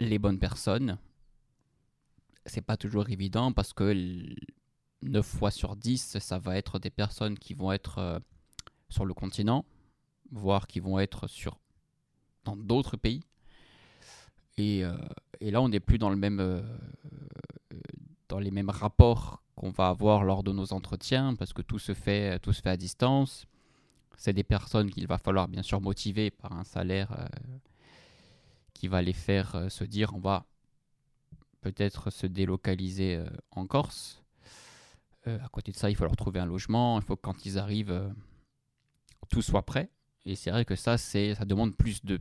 S4: les bonnes personnes. C'est pas toujours évident parce que l- 9 fois sur 10, ça va être des personnes qui vont être sur le continent, voire qui vont être sur, dans d'autres pays. Et, euh, et là, on n'est plus euh, euh, dans les mêmes rapports qu'on va avoir lors de nos entretiens, parce que tout se fait, à distance. C'est des personnes qu'il va falloir bien sûr motiver par un salaire qui va les faire se dire on va peut-être se délocaliser en Corse. À côté de ça, il faut leur trouver un logement, il faut que quand ils arrivent, tout soit prêt. Et c'est vrai que ça, ça demande plus de,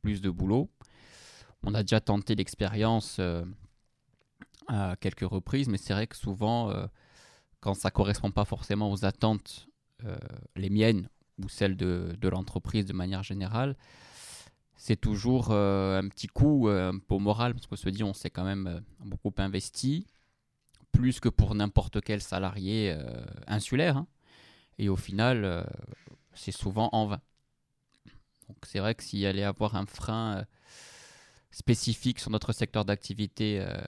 S4: plus de boulot. On a déjà tenté l'expérience euh, à quelques reprises, mais c'est vrai que souvent, euh, quand ça correspond pas forcément aux attentes, euh, les miennes ou celles de, l'entreprise de manière générale, c'est toujours un petit coup un peu moral, parce qu'on se dit on s'est quand même beaucoup investi, plus que pour n'importe quel salarié insulaire. hein. Et au final, c'est souvent en vain. Donc c'est vrai que s'il allait avoir un frein spécifique sur notre secteur d'activité euh,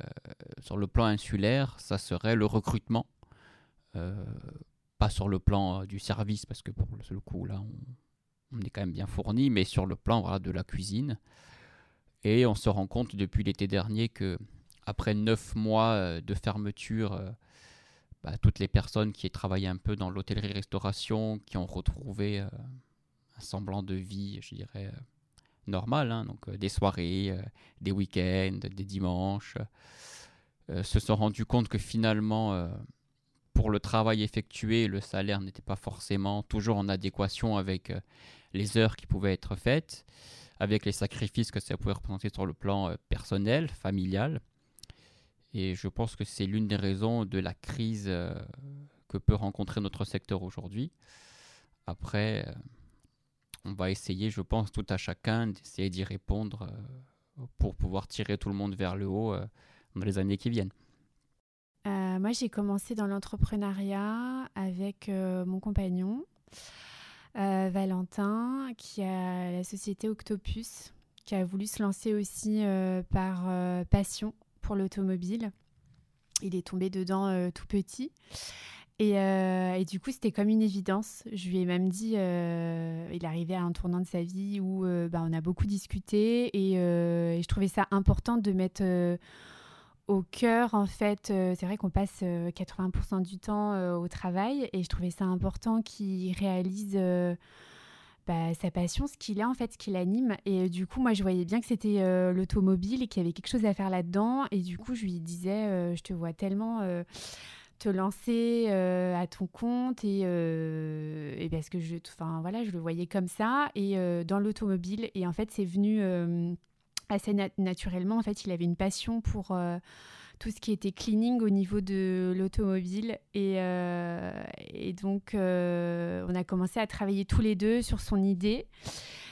S4: sur le plan insulaire, ça serait le recrutement. Euh, pas sur le plan euh, du service, parce que pour le coup, là, on, est quand même bien fourni, mais sur le plan de la cuisine. Et on se rend compte depuis l'été dernier que après neuf mois de fermeture, bah, toutes les personnes qui travaillaient un peu dans l'hôtellerie-restauration, qui ont retrouvé un semblant de vie, je dirais, euh, normale, hein, donc euh, des soirées, euh, des week-ends, des dimanches, euh, se sont rendus compte que finalement, pour le travail effectué, le salaire n'était pas forcément toujours en adéquation avec les heures qui pouvaient être faites, avec les sacrifices que ça pouvait représenter sur le plan personnel, familial. Et je pense que c'est l'une des raisons de la crise que peut rencontrer notre secteur aujourd'hui. Après, on va essayer, je pense, tout à chacun d'essayer d'y répondre euh, pour pouvoir tirer tout le monde vers le haut dans les années qui viennent.
S5: moi, j'ai commencé dans l'entrepreneuriat avec mon compagnon, Valentin, qui a la société Octopus, qui a voulu se lancer aussi par passion pour l'automobile. Il est tombé dedans euh, tout petit. Euh, et, du coup, c'était comme une évidence. Je lui ai même dit, euh, il arrivait à un tournant de sa vie où bah, on a beaucoup discuté et, je trouvais ça important de mettre au cœur, en fait, c'est vrai qu'on passe 80% du temps au travail et je trouvais ça important qu'il réalise bah, sa passion, ce qu'il a en fait, ce qui l'anime. Et euh, du coup, moi, je voyais bien que c'était euh, l'automobile et qu'il y avait quelque chose à faire là-dedans. Et du coup, je lui disais, euh, je te vois tellement te lancer à ton compte et, et parce que je, voilà, je le voyais comme ça et dans l'automobile. Et en fait, c'est venu assez naturellement. En fait, il avait une passion pour tout ce qui était cleaning au niveau de l'automobile. Et, euh, donc, euh, on a commencé à travailler tous les deux sur son idée,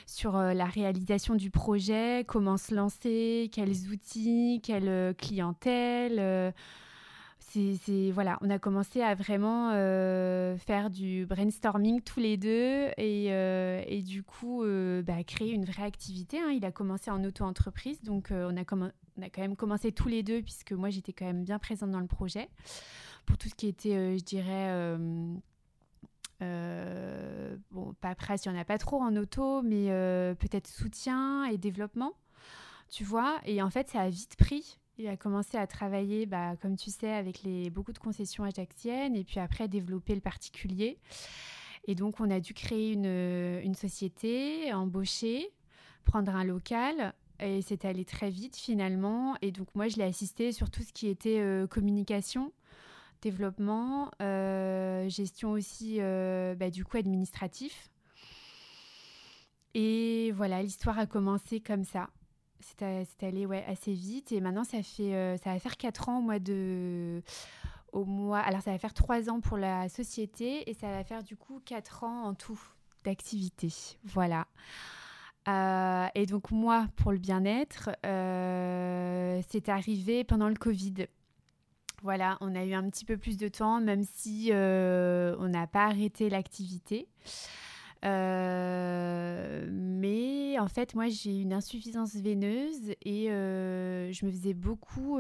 S5: sur euh, la réalisation du projet, comment se lancer, quels outils, quelle clientèle. C'est, voilà, on a commencé à vraiment faire du brainstorming tous les deux et, du coup bah, créer une vraie activité. Hein. Il a commencé en auto-entreprise, donc on a, quand même commencé tous les deux, puisque moi j'étais quand même bien présente dans le projet, pour tout ce qui était, euh, je dirais, euh, euh, bon, pas presse, il n'y en a pas trop en auto, mais peut-être soutien et développement, tu vois. Et en fait, ça a vite pris. Il a commencé à travailler, bah, comme tu sais, avec les, beaucoup de concessions ajaxiennes, et puis après développer le particulier. Et donc, on a dû créer une, une société, embaucher, prendre un local et c'est allé très vite finalement. Et donc moi, je l'ai assisté sur tout ce qui était euh, communication, développement, euh, gestion aussi euh, bah, du coup administratif. Et voilà, l'histoire a commencé comme ça. C'est allé ouais, assez vite. Et maintenant, ça, fait, ça va faire 4 ans au mois de... Au mois, alors ça va faire 3 ans pour la société et ça va faire du coup 4 ans en tout d'activité. Voilà. Euh, et donc moi, pour le bien-être, euh, c'est arrivé pendant le Covid. Voilà, on a eu un petit peu plus de temps, même si euh, on n'a pas arrêté l'activité. Mais en fait, moi, j'ai une insuffisance veineuse et je me faisais beaucoup.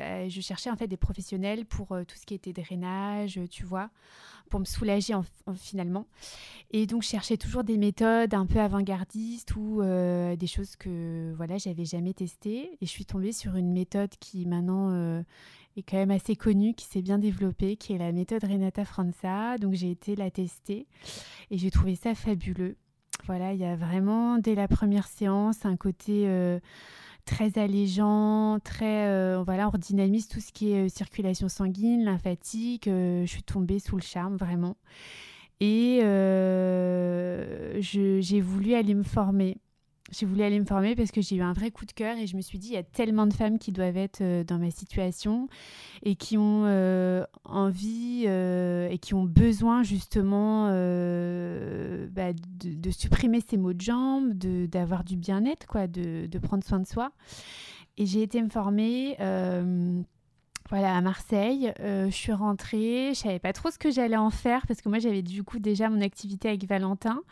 S5: Bah, je cherchais en fait des professionnels pour tout ce qui était drainage, tu vois pour me soulager en, finalement. Et donc, je cherchais toujours des méthodes un peu avant-gardistes ou euh, des choses que voilà, j'avais jamais testées. Et je suis tombée sur une méthode qui maintenant euh, est quand même assez connue, qui s'est bien développée, qui est la méthode Renata Franza. Donc, j'ai été la tester et j'ai trouvé ça fabuleux. Voilà, il y a vraiment, dès la première séance, un côté... Très allégeant, très euh, voilà, on redynamise tout ce qui est euh, circulation sanguine, lymphatique. Euh, je suis tombée sous le charme vraiment. Et j'ai voulu aller me former. J'ai voulu aller me former parce que j'ai eu un vrai coup de cœur et je me suis dit, il y a tellement de femmes qui doivent être euh, dans ma situation et qui ont euh, envie euh, et qui ont besoin justement bah, de, supprimer ces maux de jambes, d'avoir du bien-être, quoi, de, de, prendre soin de soi. Et j'ai été me former voilà, à Marseille. Je suis rentrée, je savais pas trop ce que j'allais en faire parce que moi j'avais du coup déjà mon activité avec Valentin.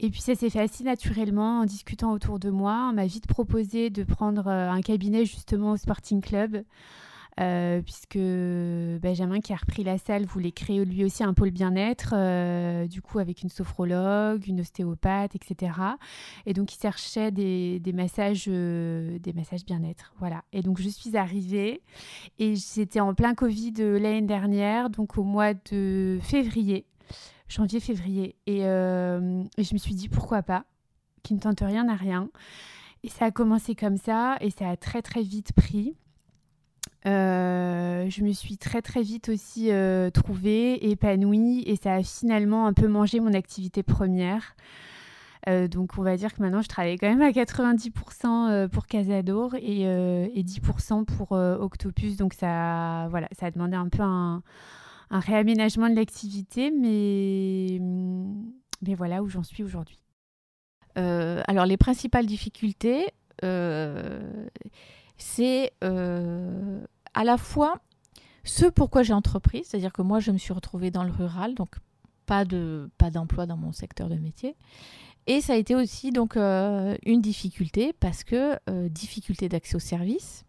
S5: Et puis ça s'est fait assez naturellement en discutant autour de moi. On m'a vite proposé de prendre euh, un cabinet justement au Sporting Club. Euh, puisque Benjamin qui a repris la salle voulait créer lui aussi un pôle bien-être, euh, du coup avec une sophrologue, une ostéopathe, etc. Et donc il cherchait des, massages, des massages bien-être, voilà. Et donc je suis arrivée et c'était en plein Covid l'année dernière, donc au mois de février, janvier-février, et, et je me suis dit pourquoi pas, qui ne tente rien à rien. Et ça a commencé comme ça et ça a très très vite pris. Euh, je me suis très très vite aussi euh, trouvée, épanouie et ça a finalement un peu mangé mon activité première. donc on va dire que maintenant je travaille quand même à 90% pour Casador et, et 10% pour Octopus. Donc ça, voilà, ça a demandé un peu un, un réaménagement de l'activité, mais, mais voilà où j'en suis aujourd'hui.
S3: alors les principales difficultés, c'est à la fois ce pourquoi j'ai entrepris, c'est-à-dire que moi je me suis retrouvée dans le rural, donc pas de pas d'emploi dans mon secteur de métier. Et ça a été aussi donc euh, une difficulté parce que euh, difficulté d'accès aux services,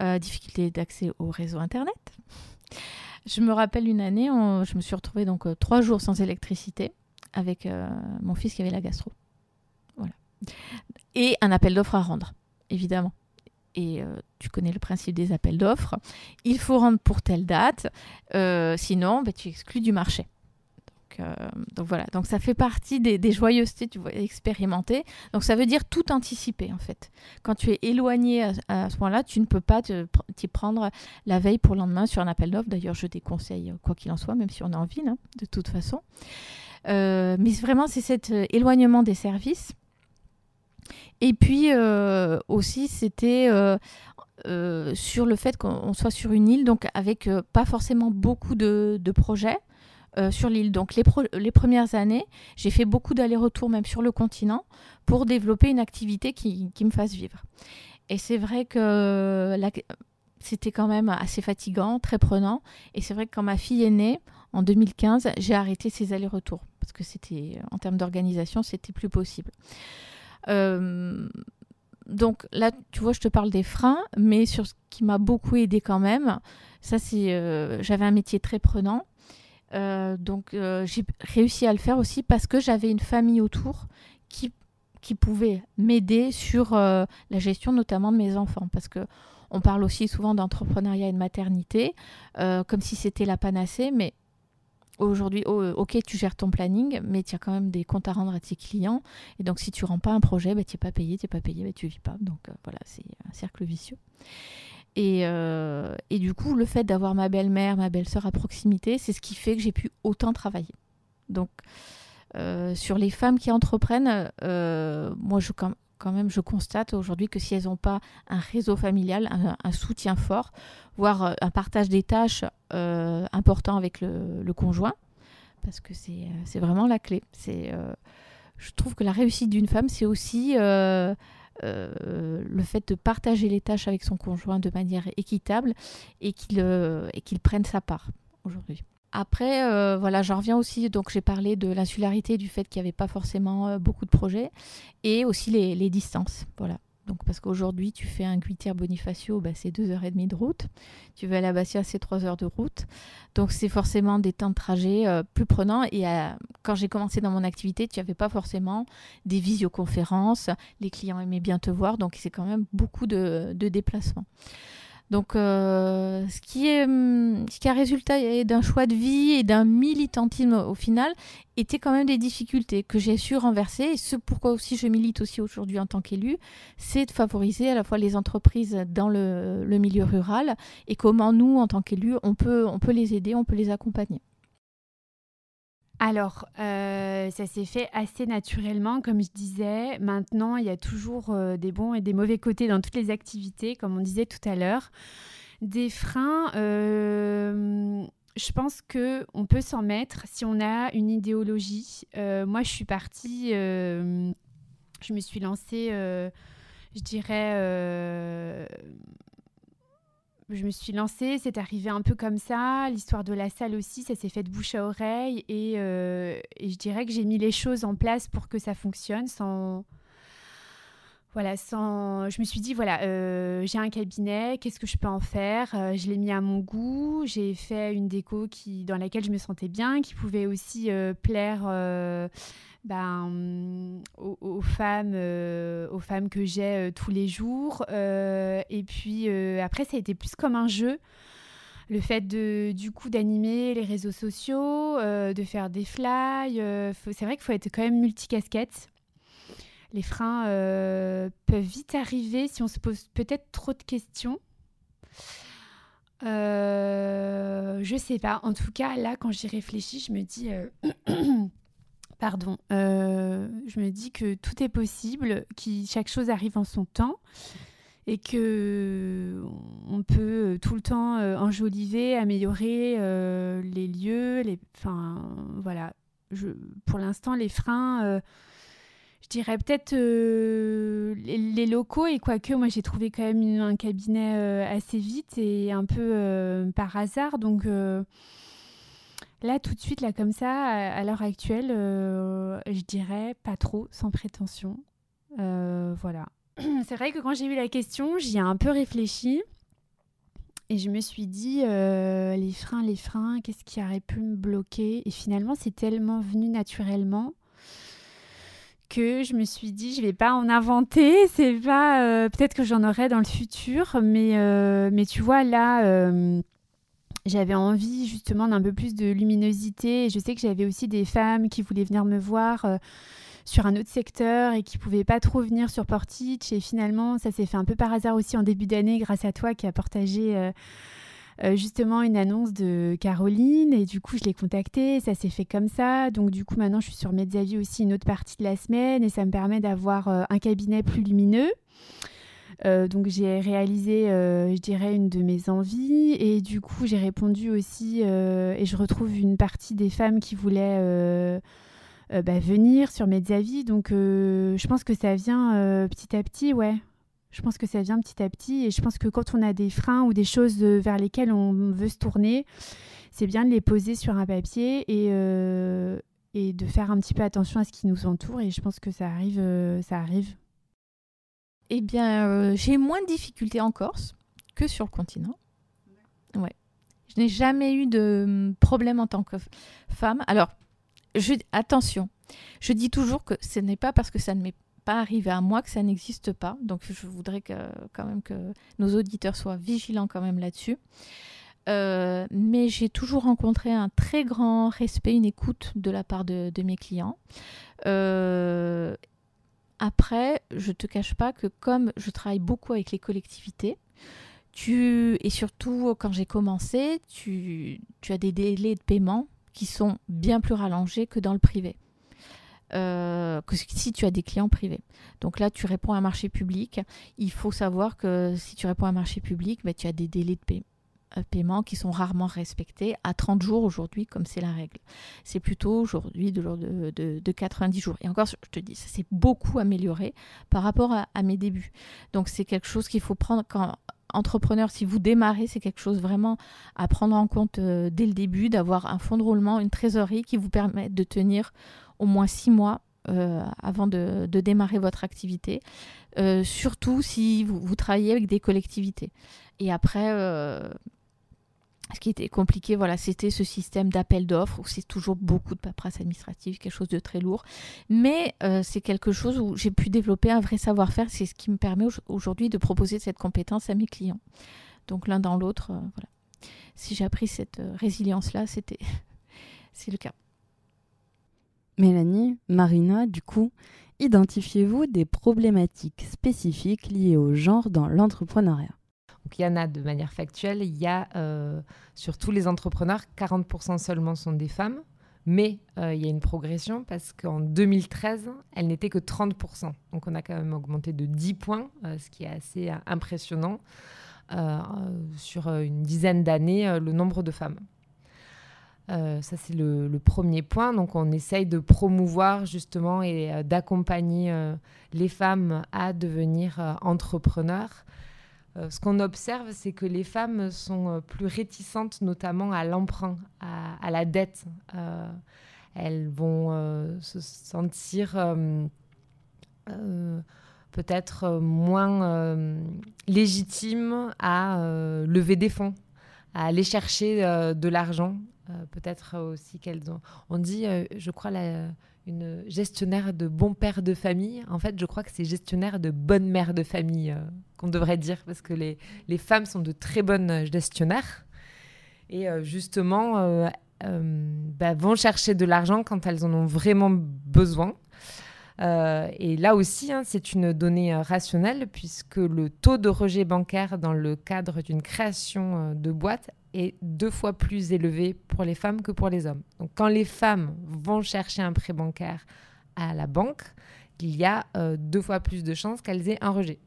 S3: euh, difficulté d'accès au réseau internet. Je me rappelle une année, je me suis retrouvée donc trois jours sans électricité avec mon fils qui avait la gastro. Voilà. Et un appel d'offres à rendre, évidemment et euh, tu connais le principe des appels d'offres, il faut rendre pour telle date, euh, sinon bah, tu exclus du marché. Donc, euh, donc, voilà, donc ça fait partie des, des, joyeusetés, tu vois, expérimentées. Donc ça veut dire tout anticiper en fait. Quand tu es éloigné à, ce moment-là, tu ne peux pas t'y prendre la veille pour le lendemain sur un appel d'offres. D'ailleurs, je déconseille quoi qu'il en soit, même si on est en ville, hein, de toute façon. mais vraiment, c'est cet éloignement des services et puis euh, aussi, c'était euh, euh, sur le fait qu'on soit sur une île, donc avec pas forcément beaucoup de, projets. Sur l'île. Donc les, premières années, j'ai fait beaucoup d'allers-retours même sur le continent pour développer une activité qui, qui me fasse vivre. Et c'est vrai que c'était quand même assez fatigant, très prenant. Et c'est vrai que quand ma fille est née, en 2015, j'ai arrêté ces allers-retours parce que c'était, en termes d'organisation, c'était plus possible. Euh, donc là, tu vois, je te parle des freins, mais sur ce qui m'a beaucoup aidé quand même, ça c'est, euh, j'avais un métier très prenant. Euh, donc j'ai réussi à le faire aussi parce que j'avais une famille autour qui, pouvait m'aider sur la gestion notamment de mes enfants. Parce que on parle aussi souvent d'entrepreneuriat et de maternité, comme si c'était la panacée, mais aujourd'hui, oh, euh, ok, tu gères ton planning, mais tu as quand même des comptes à rendre à tes clients. Et donc, si tu rends pas un projet, bah, tu n'es pas payé, tu n'es pas payé, bah, tu vis pas. Donc, euh, voilà, c'est un cercle vicieux. Et, euh, et, du coup, le fait d'avoir ma belle-mère, ma belle-sœur à proximité, c'est ce qui fait que j'ai pu autant travailler. Donc, sur les femmes qui entreprennent, moi, je, quand, même, je constate aujourd'hui que si elles n'ont pas un réseau familial, un, soutien fort, voire euh, un partage des tâches euh, important avec le, conjoint, parce que c'est euh, vraiment la clé. Je trouve que la réussite d'une femme, c'est aussi le fait de partager les tâches avec son conjoint de manière équitable et qu'il qu'il prenne sa part aujourd'hui. Après, euh, voilà, j'en reviens aussi. Donc, j'ai parlé de l'insularité, du fait qu'il n'y avait pas forcément euh, beaucoup de projets, et aussi les, distances. Voilà. Donc, parce qu'aujourd'hui, tu fais un Guitière Bonifacio, bah, c'est deux heures et demie de route. Tu vas à la Bastia, c'est trois heures de route. Donc, c'est forcément des temps de trajet euh, plus prenants. Et quand j'ai commencé dans mon activité, tu n'avais pas forcément des visioconférences. Les clients aimaient bien te voir. Donc, c'est quand même beaucoup de déplacements. Donc, euh, ce, qui est, hum, ce qui a résulté d'un choix de vie et d'un militantisme au final était quand même des difficultés que j'ai su renverser. Et ce pourquoi aussi je milite aussi aujourd'hui en tant qu'élu, c'est de favoriser à la fois les entreprises dans le, le milieu rural et comment nous, en tant qu'élus, on peut, on peut les aider, on peut les accompagner.
S5: Alors, euh, ça s'est fait assez naturellement, comme je disais. Maintenant, il y a toujours euh, des bons et des mauvais côtés dans toutes les activités, comme on disait tout à l'heure. Des freins, euh, je pense que on peut s'en mettre si on a une idéologie. moi, je suis partie, je me suis lancée, je dirais je me suis lancée, c'est arrivé un peu comme ça. L'histoire de la salle aussi, ça s'est fait de bouche à oreille. Et, euh, je dirais que j'ai mis les choses en place pour que ça fonctionne sans. Voilà, sans. Je me suis dit, voilà, euh, j'ai un cabinet, qu'est-ce que je peux en faire? Euh, Je l'ai mis à mon goût. J'ai fait une déco qui, dans laquelle je me sentais bien, qui pouvait aussi plaire ben, aux, femmes, euh, aux femmes que j'ai euh, tous les jours. Euh, et puis après, ça a été plus comme un jeu. Le fait de, du coup d'animer les réseaux sociaux, de faire des fly, c'est vrai qu'il faut être quand même multicasquette. Les freins peuvent vite arriver si on se pose peut-être trop de questions. Euh, je sais pas. En tout cas, là, quand j'y réfléchis, je me dis pardon, je me dis que tout est possible, que chaque chose arrive en son temps et que on peut tout le temps enjoliver, améliorer les lieux, enfin voilà. Pour l'instant, les freins je dirais peut-être euh, les, locaux et quoique moi j'ai trouvé quand même un cabinet euh, assez vite et un peu euh, par hasard donc là tout de suite là comme ça à, l'heure actuelle je dirais pas trop sans prétention. Voilà. C'est vrai que quand j'ai eu la question j'y ai un peu réfléchi. Et je me suis dit les freins les freins qu'est-ce qui aurait pu me bloquer? Et finalement c'est tellement venu naturellement que je me suis dit je vais pas en inventer. C'est pas euh, peut-être que j'en aurai dans le futur mais euh, mais tu vois là euh, j'avais envie justement d'un peu plus de luminosité. Je sais que j'avais aussi des femmes qui voulaient venir me voir sur un autre secteur et qui pouvaient pas trop venir sur Portich et finalement ça s'est fait un peu par hasard aussi en début d'année grâce à toi qui a partagé euh, justement une annonce de Caroline. Et du coup je l'ai contactée, ça s'est fait comme ça. Donc du coup maintenant je suis sur Mediavie aussi une autre partie de la semaine. Et ça me permet d'avoir euh, un cabinet plus lumineux. Euh, donc j'ai réalisé, je dirais, une de mes envies et du coup j'ai répondu aussi et je retrouve une partie des femmes qui voulaient bah, venir sur Mediavie. Donc je pense que ça vient petit à petit, ouais. Je pense que ça vient petit à petit et je pense que quand on a des freins ou des choses euh, vers lesquelles on veut se tourner, c'est bien de les poser sur un papier et, euh, de faire un petit peu attention à ce qui nous entoure et je pense que ça arrive. Euh, ça arrive.
S3: Eh bien, j'ai moins de difficultés en Corse que sur le continent. Ouais. Je n'ai jamais eu de hum, problème en tant que femme. Alors, attention, je dis toujours que ce n'est pas parce que ça ne m'est pas arrivé à moi que ça n'existe pas. Donc je voudrais quand même que nos auditeurs soient vigilants quand même là-dessus. Euh, mais j'ai toujours rencontré un très grand respect, une écoute de la part de, mes clients. Euh, après, je te cache pas que comme je travaille beaucoup avec les collectivités, tu, et surtout quand j'ai commencé, tu, as des délais de paiement qui sont bien plus rallongés que dans le privé. Euh, que si tu as des clients privés. Donc là, tu réponds à un marché public. Il faut savoir que si tu réponds à un marché public, bah, tu as des délais de euh, paiement qui sont rarement respectés à 30 jours aujourd'hui, comme c'est la règle. C'est plutôt aujourd'hui de, de, 90 jours. Et encore, je te dis, ça s'est beaucoup amélioré par rapport à, mes débuts. Donc c'est quelque chose qu'il faut prendre quand entrepreneur, si vous démarrez, c'est quelque chose vraiment à prendre en compte euh, dès le début, d'avoir un fonds de roulement, une trésorerie qui vous permet de tenir au moins six mois euh, avant de, démarrer votre activité, euh, surtout si vous, travaillez avec des collectivités. Et après, euh, ce qui était compliqué, voilà, c'était ce système d'appel d'offres où c'est toujours beaucoup de paperasse administrative, quelque chose de très lourd. Mais c'est quelque chose où j'ai pu développer un vrai savoir-faire. C'est ce qui me permet aujourd'hui de proposer cette compétence à mes clients. Donc l'un dans l'autre, voilà. Si j'ai appris cette résilience-là, c'était, c'est le cas.
S1: Mélanie, Marina, du coup, identifiez-vous des problématiques spécifiques liées au genre dans l'entrepreneuriat?
S8: Il y en a de manière factuelle, il y a euh, sur tous les entrepreneurs, 40% seulement sont des femmes, mais euh, il y a une progression parce qu'en 2013, elle n'était que 30%. Donc on a quand même augmenté de 10 points, euh, ce qui est assez impressionnant sur une dizaine d'années, le nombre de femmes. Ça, c'est le, premier point. Donc, on essaye de promouvoir justement et d'accompagner les femmes à devenir entrepreneurs. Ce qu'on observe, c'est que les femmes sont plus réticentes, notamment à l'emprunt, à, la dette. elles vont se sentir peut-être moins légitimes à lever des fonds, à aller chercher de l'argent euh, peut-être aussi qu'elles ont. On dit, euh, je crois, la, une gestionnaire de bon père de famille. En fait, je crois que c'est gestionnaire de bonne mère de famille euh, qu'on devrait dire, parce que les, les, femmes sont de très bonnes gestionnaires. Et justement, bah, vont chercher de l'argent quand elles en ont vraiment besoin. et là aussi, hein, c'est une donnée rationnelle puisque le taux de rejet bancaire dans le cadre d'une création de boîte est deux fois plus élevé pour les femmes que pour les hommes. Donc quand les femmes vont chercher un prêt bancaire à la banque, il y a euh, deux fois plus de chances qu'elles aient un rejet.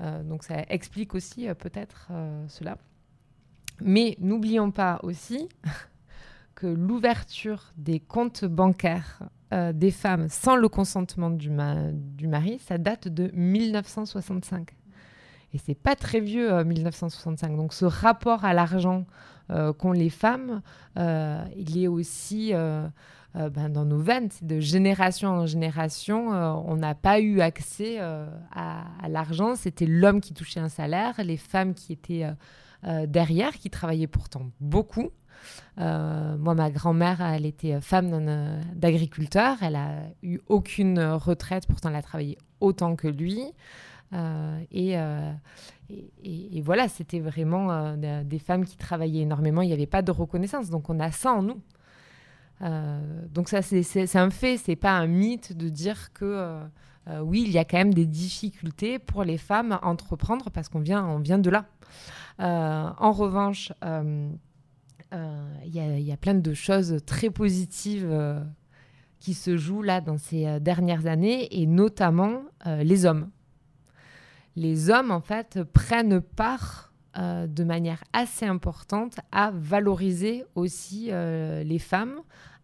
S8: Euh, donc ça explique aussi euh, peut-être cela. Mais n'oublions pas aussi que l'ouverture des comptes bancaires des femmes sans le consentement du, du, mari, ça date de 1965. Et c'est pas très vieux, 1965. Donc ce rapport à l'argent qu'ont les femmes, il est aussi euh, ben, dans nos veines. De génération en génération, euh, on n'a pas eu accès euh, à, l'argent. C'était l'homme qui touchait un salaire, les femmes qui étaient derrière, qui travaillaient pourtant beaucoup. moi, ma grand-mère, elle était femme d'agriculteur. Elle a eu aucune retraite, pourtant elle a travaillé autant que lui. Et, et, voilà, c'était vraiment des femmes qui travaillaient énormément. Il n'y avait pas de reconnaissance. Donc on a ça en nous. Euh, donc ça, c'est un fait, c'est pas un mythe de dire que euh, euh, oui, il y a quand même des difficultés pour les femmes à entreprendre parce qu'on vient, on vient de là. en revanche, il y, a plein de choses très positives qui se jouent là dans ces dernières années et notamment les hommes. Les hommes, en fait, prennent part de manière assez importante à valoriser aussi les femmes,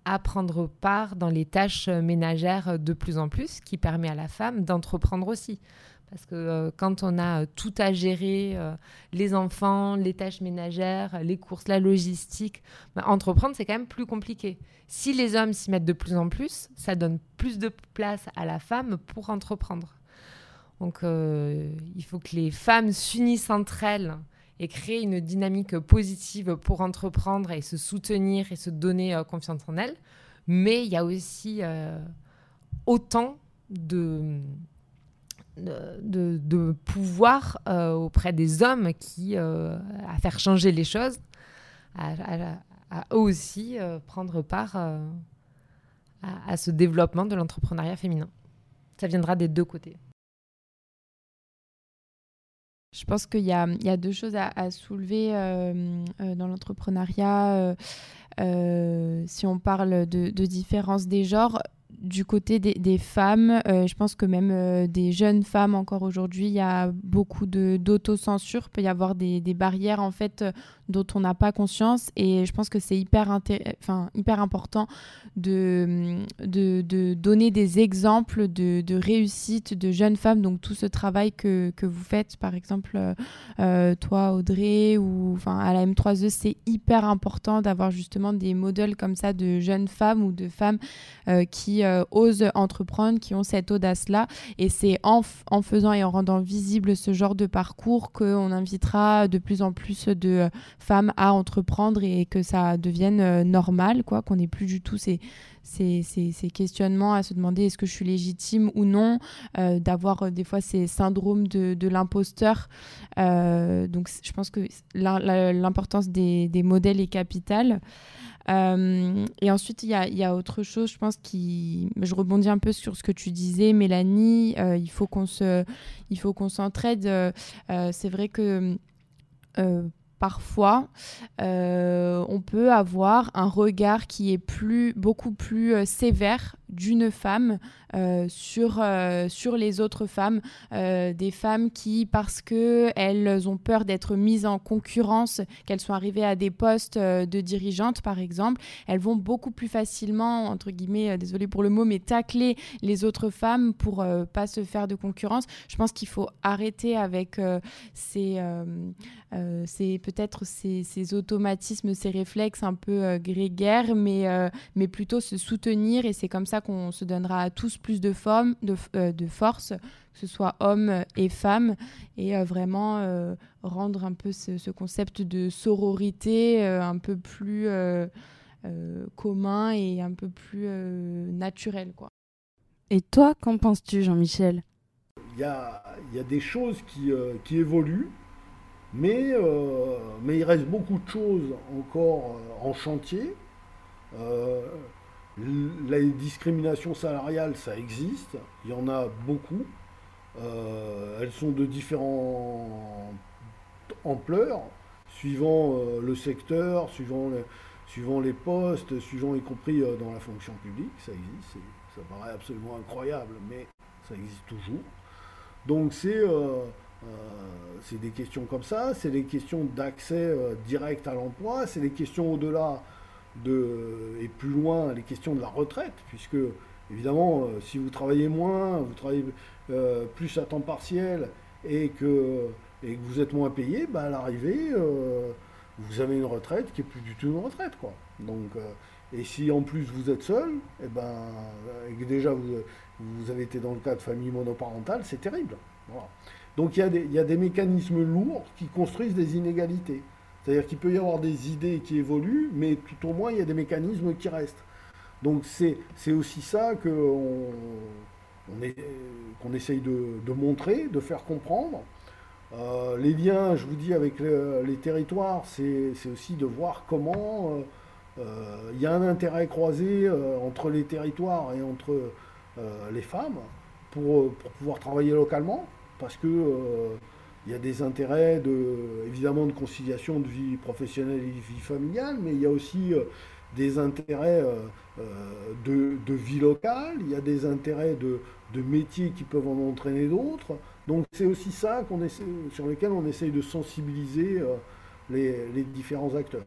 S8: à prendre part dans les tâches ménagères de plus en plus, qui permet à la femme d'entreprendre aussi. Parce que euh, quand on a tout à gérer, euh, les enfants, les tâches ménagères, les courses, la logistique, bah, entreprendre, c'est quand même plus compliqué. Si les hommes s'y mettent de plus en plus, ça donne plus de place à la femme pour entreprendre. Donc euh, il faut que les femmes s'unissent entre elles et créer une dynamique positive pour entreprendre et se soutenir et se donner euh, confiance en elle. Mais il y a aussi euh, autant de, de, pouvoir auprès des hommes qui, à faire changer les choses, à, eux aussi prendre part à ce développement de l'entrepreneuriat féminin. Ça viendra des deux côtés.
S7: Je pense qu'il y, a, deux choses à, soulever euh, euh, dans l'entrepreneuriat. Euh, si on parle de, différence des genres, du côté des, femmes, je pense que même des jeunes femmes encore aujourd'hui, il y a beaucoup d'autocensure, peut y avoir des, barrières en fait dont on n'a pas conscience et je pense que c'est hyper, hyper important de, de, donner des exemples de, réussite de jeunes femmes, donc tout ce travail que, que vous faites, par exemple toi Audrey ou à la M3E, c'est hyper important d'avoir justement des modèles comme ça de jeunes femmes ou de femmes qui euh, osent entreprendre, qui ont cette audace-là. Et c'est en, en, faisant et en rendant visible ce genre de parcours qu'on invitera de plus en plus de euh, femmes à entreprendre et que ça devienne euh, normal, quoi, qu'on n'ait plus du tout ces, ces, ces, questionnements à se demander est-ce que je suis légitime ou non, d'avoir des fois ces syndromes de, de l'imposteur. donc je pense que l'importance des, des, modèles est capitale. Euh, et ensuite, il y a, y a, autre chose, je pense, qui. Je rebondis un peu sur ce que tu disais, Mélanie. Euh, il faut qu'on se, il s'entraide. Euh, c'est vrai que parfois, on peut avoir un regard qui est plus, beaucoup plus sévère d'une femme euh, sur, euh, sur les autres femmes, euh, des femmes qui, parce qu'elles ont peur d'être mises en concurrence, qu'elles sont arrivées à des postes de dirigeantes, par exemple, elles vont beaucoup plus facilement, entre guillemets, désolé pour le mot, mais tacler les autres femmes pour pas se faire de concurrence. Je pense qu'il faut arrêter avec ces, ces peut-être ces, ces, automatismes, ces réflexes un peu grégaires, mais, mais plutôt se soutenir et c'est comme ça qu'on se donnera à tous plus de, forme, de, euh, de force, que ce soit hommes et femmes, et euh, vraiment euh, rendre un peu ce, concept de sororité un peu plus commun et un peu plus naturel. Quoi.
S1: Et toi, qu'en penses-tu, Jean-Michel?
S6: Il y a, y a, des choses qui, qui évoluent. Mais, mais il reste beaucoup de choses encore en chantier. La discrimination salariale, ça existe, il y en a beaucoup. Euh, elles sont de différentes ampleurs. suivant le secteur, suivant, les postes, suivant y compris dans la fonction publique, ça existe, ça paraît absolument incroyable, mais ça existe toujours. Donc c'est des questions comme ça, c'est des questions d'accès direct à l'emploi, c'est des questions au-delà de, et plus loin, les questions de la retraite, puisque évidemment, si vous travaillez moins, vous travaillez plus à temps partiel, et que, et que vous êtes moins payé, bah, à l'arrivée, euh, vous avez une retraite qui est plus du tout une retraite. Quoi. Donc, euh, et si en plus vous êtes seul, et eh ben, et que déjà vous, vous, avez été dans le cas de famille monoparentale, c'est terrible. Donc il y, il y a des mécanismes lourds qui construisent des inégalités. C'est-à-dire qu'il peut y avoir des idées qui évoluent, mais tout au moins il y a des mécanismes qui restent. Donc c'est aussi ça qu'on essaye de, montrer, de faire comprendre. Euh, les liens, je vous dis, avec les territoires, c'est aussi de voir comment euh, euh, il y a un intérêt croisé entre les territoires et entre les femmes pour, pouvoir travailler localement, parce que il y a des intérêts de, évidemment de conciliation de vie professionnelle et de vie familiale, mais il y a aussi des intérêts de, de, vie locale, il y a des intérêts de, de métiers qui peuvent en entraîner d'autres. Donc c'est aussi ça qu'on essaie, sur lesquels on essaye de sensibiliser euh, les, différents acteurs.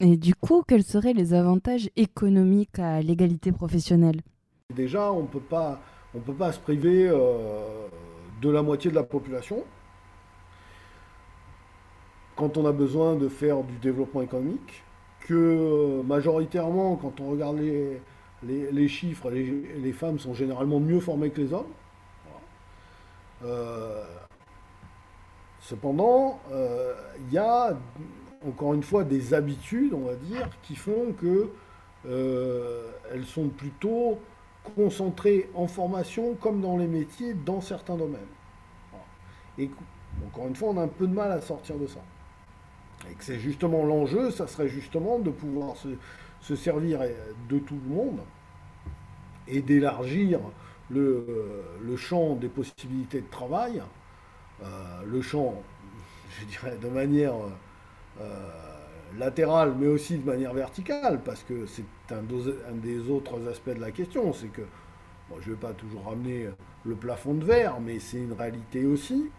S1: Et du coup, quels seraient les avantages économiques à l'égalité professionnelle?
S6: Déjà, on on peut pas se priver euh, de la moitié de la population quand on a besoin de faire du développement économique, que euh, majoritairement, quand on regarde les, les, chiffres, les, femmes sont généralement mieux formées que les hommes. Euh, cependant, euh, il y a encore une fois des habitudes, on va dire, qui font que elles sont plutôt concentrées en formation comme dans les métiers dans certains domaines. Et encore une fois, on a un peu de mal à sortir de ça. Et que c'est justement l'enjeu, ça serait justement de pouvoir se, se servir de tout le monde et d'élargir le, champ des possibilités de travail, euh, le champ, je dirais, de manière euh, latérale, mais aussi de manière verticale, parce que c'est un, un, des autres aspects de la question, c'est que, je ne vais pas toujours ramener le plafond de verre, mais c'est une réalité aussi.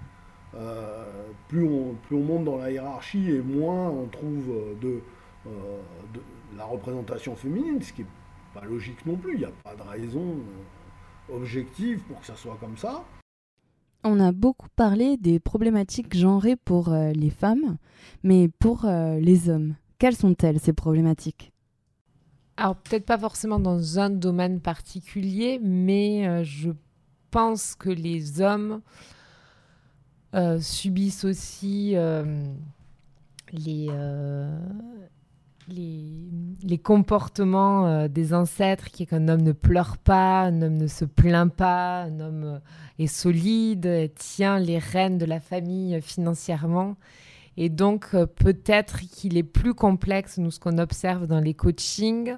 S6: Euh, plus, on, plus on monte dans la hiérarchie et moins on trouve de, de la représentation féminine, ce qui n'est pas logique non plus. Il n'y a pas de raison euh, objective pour que ça soit comme ça.
S1: On a beaucoup parlé des problématiques genrées pour euh, les femmes, mais pour euh, les hommes, quelles sont-elles ces problématiques?
S8: Alors peut-être pas forcément dans un domaine particulier, mais je pense que les hommes subissent aussi les, les, comportements euh, des ancêtres, qui est qu'un homme ne pleure pas, un homme ne se plaint pas, un homme euh, est solide, tient les rênes de la famille euh, financièrement. Et donc, peut-être qu'il est plus complexe, nous, ce qu'on observe dans les coachings,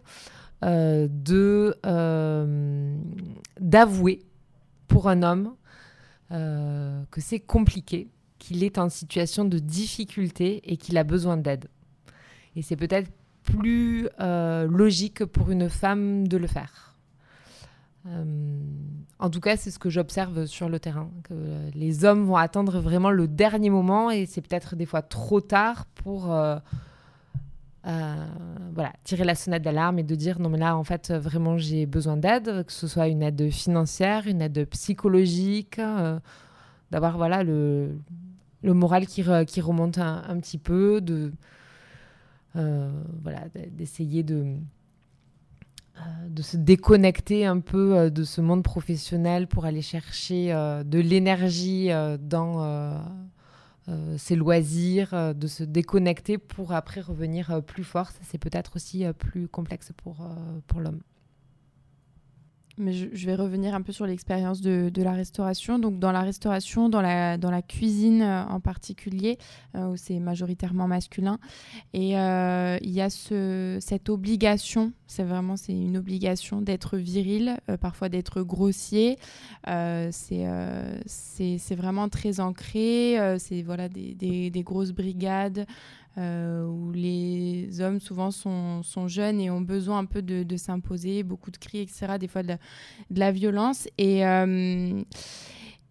S8: de d'avouer pour un homme que c'est compliqué, qu'il est en situation de difficulté et qu'il a besoin d'aide. Et c'est peut-être plus euh, logique pour une femme de le faire. Euh, en tout cas, c'est ce que j'observe sur le terrain, que les hommes vont attendre vraiment le dernier moment et c'est peut-être des fois trop tard pour euh, voilà, tirer la sonnette d'alarme et de dire non mais là en fait vraiment j'ai besoin d'aide, que ce soit une aide financière, une aide psychologique, d'avoir voilà le, le moral qui, qui remonte un, un, petit peu, de euh, voilà, d'essayer de, euh, de se déconnecter un peu euh, de ce monde professionnel pour aller chercher de l'énergie dans ses loisirs, de se déconnecter pour après revenir plus fort. C'est peut-être aussi plus complexe pour, pour l'homme.
S7: Mais je, vais revenir un peu sur l'expérience de, la restauration. Donc, dans la restauration, dans la, cuisine euh, en particulier, euh, où c'est majoritairement masculin, et euh, il y a ce, cette obligation, c'est vraiment c'est une obligation d'être viril, parfois d'être grossier. c'est vraiment très ancré. c'est voilà, des, des, grosses brigades, où les hommes souvent sont, sont, jeunes et ont besoin un peu de, de s'imposer, beaucoup de cris, etc., des fois de la, violence. Et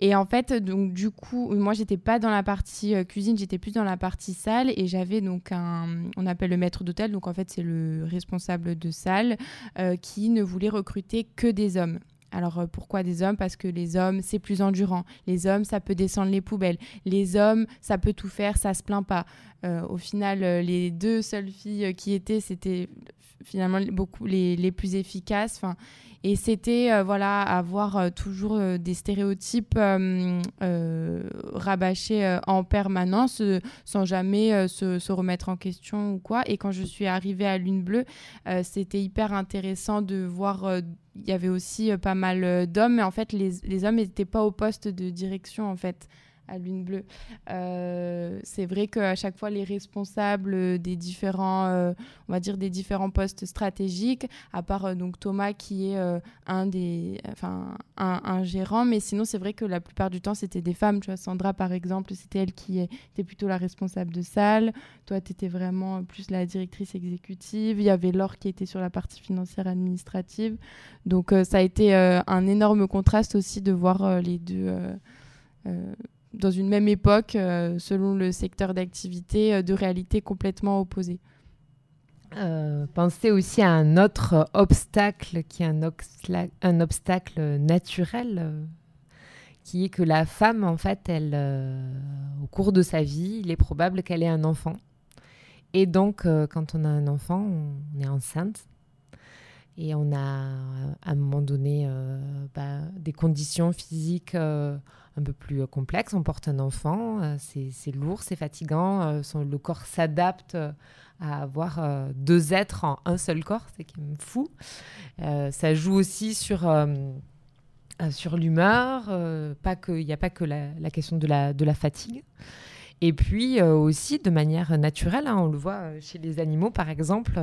S7: et en fait, donc du coup, moi, j'étais pas dans la partie euh, cuisine, j'étais plus dans la partie salle et j'avais donc un, on appelle le maître d'hôtel, donc en fait, c'est le responsable de salle euh, qui ne voulait recruter que des hommes. Alors euh, pourquoi des hommes? Parce que les hommes, c'est plus endurant. Les hommes, ça peut descendre les poubelles. Les hommes, ça peut tout faire, ça se plaint pas. au final, les deux seules filles qui étaient, c'était finalement beaucoup les, les plus efficaces. Enfin, et c'était euh, voilà avoir euh, toujours euh, des stéréotypes rabâchés en permanence sans jamais se, remettre en question ou quoi. Et quand je suis arrivée à Lune Bleue, c'était hyper intéressant de voir. Il y avait aussi pas mal d'hommes, mais en fait les, les hommes n'étaient pas au poste de direction en fait à Lune Bleue. Euh, c'est vrai qu'à chaque fois, les responsables des différents, euh, on va dire des différents postes stratégiques, à part euh, donc Thomas qui est un des, enfin un, gérant, mais sinon c'est vrai que la plupart du temps c'était des femmes. Tu vois, Sandra par exemple, c'était elle qui était plutôt la responsable de salle. Toi, tu étais vraiment plus la directrice exécutive. Il y avait Laure qui était sur la partie financière administrative. Donc ça a été un énorme contraste aussi de voir les deux dans une même époque, euh, selon le secteur d'activité, euh, de réalités complètement opposées.
S8: Euh, pensez aussi à un autre obstacle qui est un, obstacle naturel, qui est que la femme, en fait, elle, au cours de sa vie, il est probable qu'elle ait un enfant. Et donc, quand on a un enfant, on est enceinte. Et on a, à un moment donné, bah, des conditions physiques un peu plus euh, complexe. On porte un enfant, euh, c'est lourd, c'est fatigant, euh, le corps s'adapte à avoir deux êtres en un seul corps, c'est quand même fou. ça joue aussi sur, sur l'humeur, il n'y a pas que la, question de la fatigue. Et puis aussi de manière naturelle, hein, on le voit chez les animaux par exemple,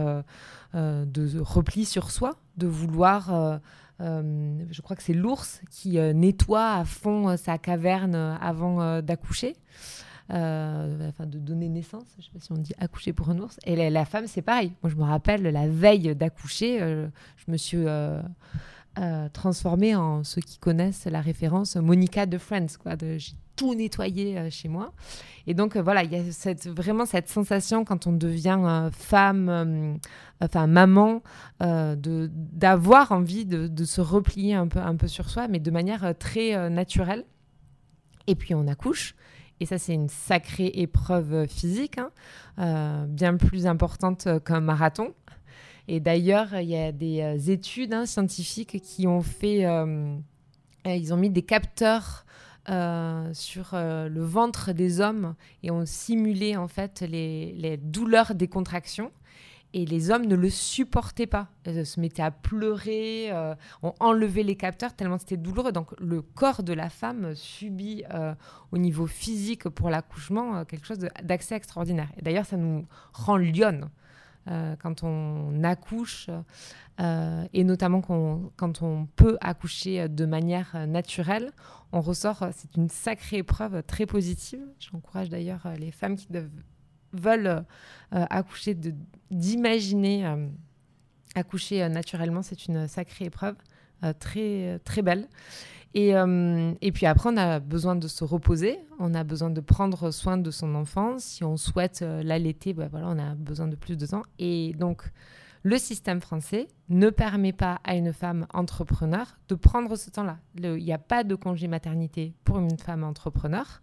S8: de repli sur soi, de vouloir euh, je crois que c'est l'ours qui euh, nettoie à fond euh, sa caverne avant d'accoucher. enfin de donner naissance, je ne sais pas si on dit accoucher pour un ours. Et la, femme, c'est pareil. Moi, je me rappelle, la veille d'accoucher, je me suis transformée en ceux qui connaissent la référence Monica de Friends. Quoi, de, tout nettoyer euh, chez moi. Et donc euh, voilà, il y a vraiment cette sensation quand on devient euh, femme, enfin maman, de d'avoir envie de, de, se replier un peu, un peu sur soi, mais de manière très naturelle. Et puis on accouche. Et ça, c'est une sacrée épreuve physique, hein, bien plus importante qu'un marathon. Et d'ailleurs, il y a des études hein, scientifiques qui ont fait, ils ont mis des capteurs euh, sur euh, le ventre des hommes et ont simulé en fait les, douleurs des contractions. Et les hommes ne le supportaient pas. Ils se mettaient à pleurer, euh, ont enlevé les capteurs tellement c'était douloureux. Donc le corps de la femme subit au niveau physique pour l'accouchement quelque chose d'accès extraordinaire. Et d'ailleurs, ça nous rend lionne. quand on accouche, et notamment quand on peut accoucher de manière naturelle, on ressort, euh, c'est une sacrée épreuve très positive. J'encourage d'ailleurs euh, les femmes qui veulent euh, accoucher d'imaginer accoucher naturellement. C'est une sacrée épreuve, très, très belle. Et, et, puis après, on a besoin de se reposer, on a besoin de prendre soin de son enfant. Si on souhaite l'allaiter, bah voilà, on a besoin de plus de temps. Et donc, le système français ne permet pas à une femme entrepreneur de prendre ce temps-là. Il n'y a pas de congé maternité pour une femme entrepreneur.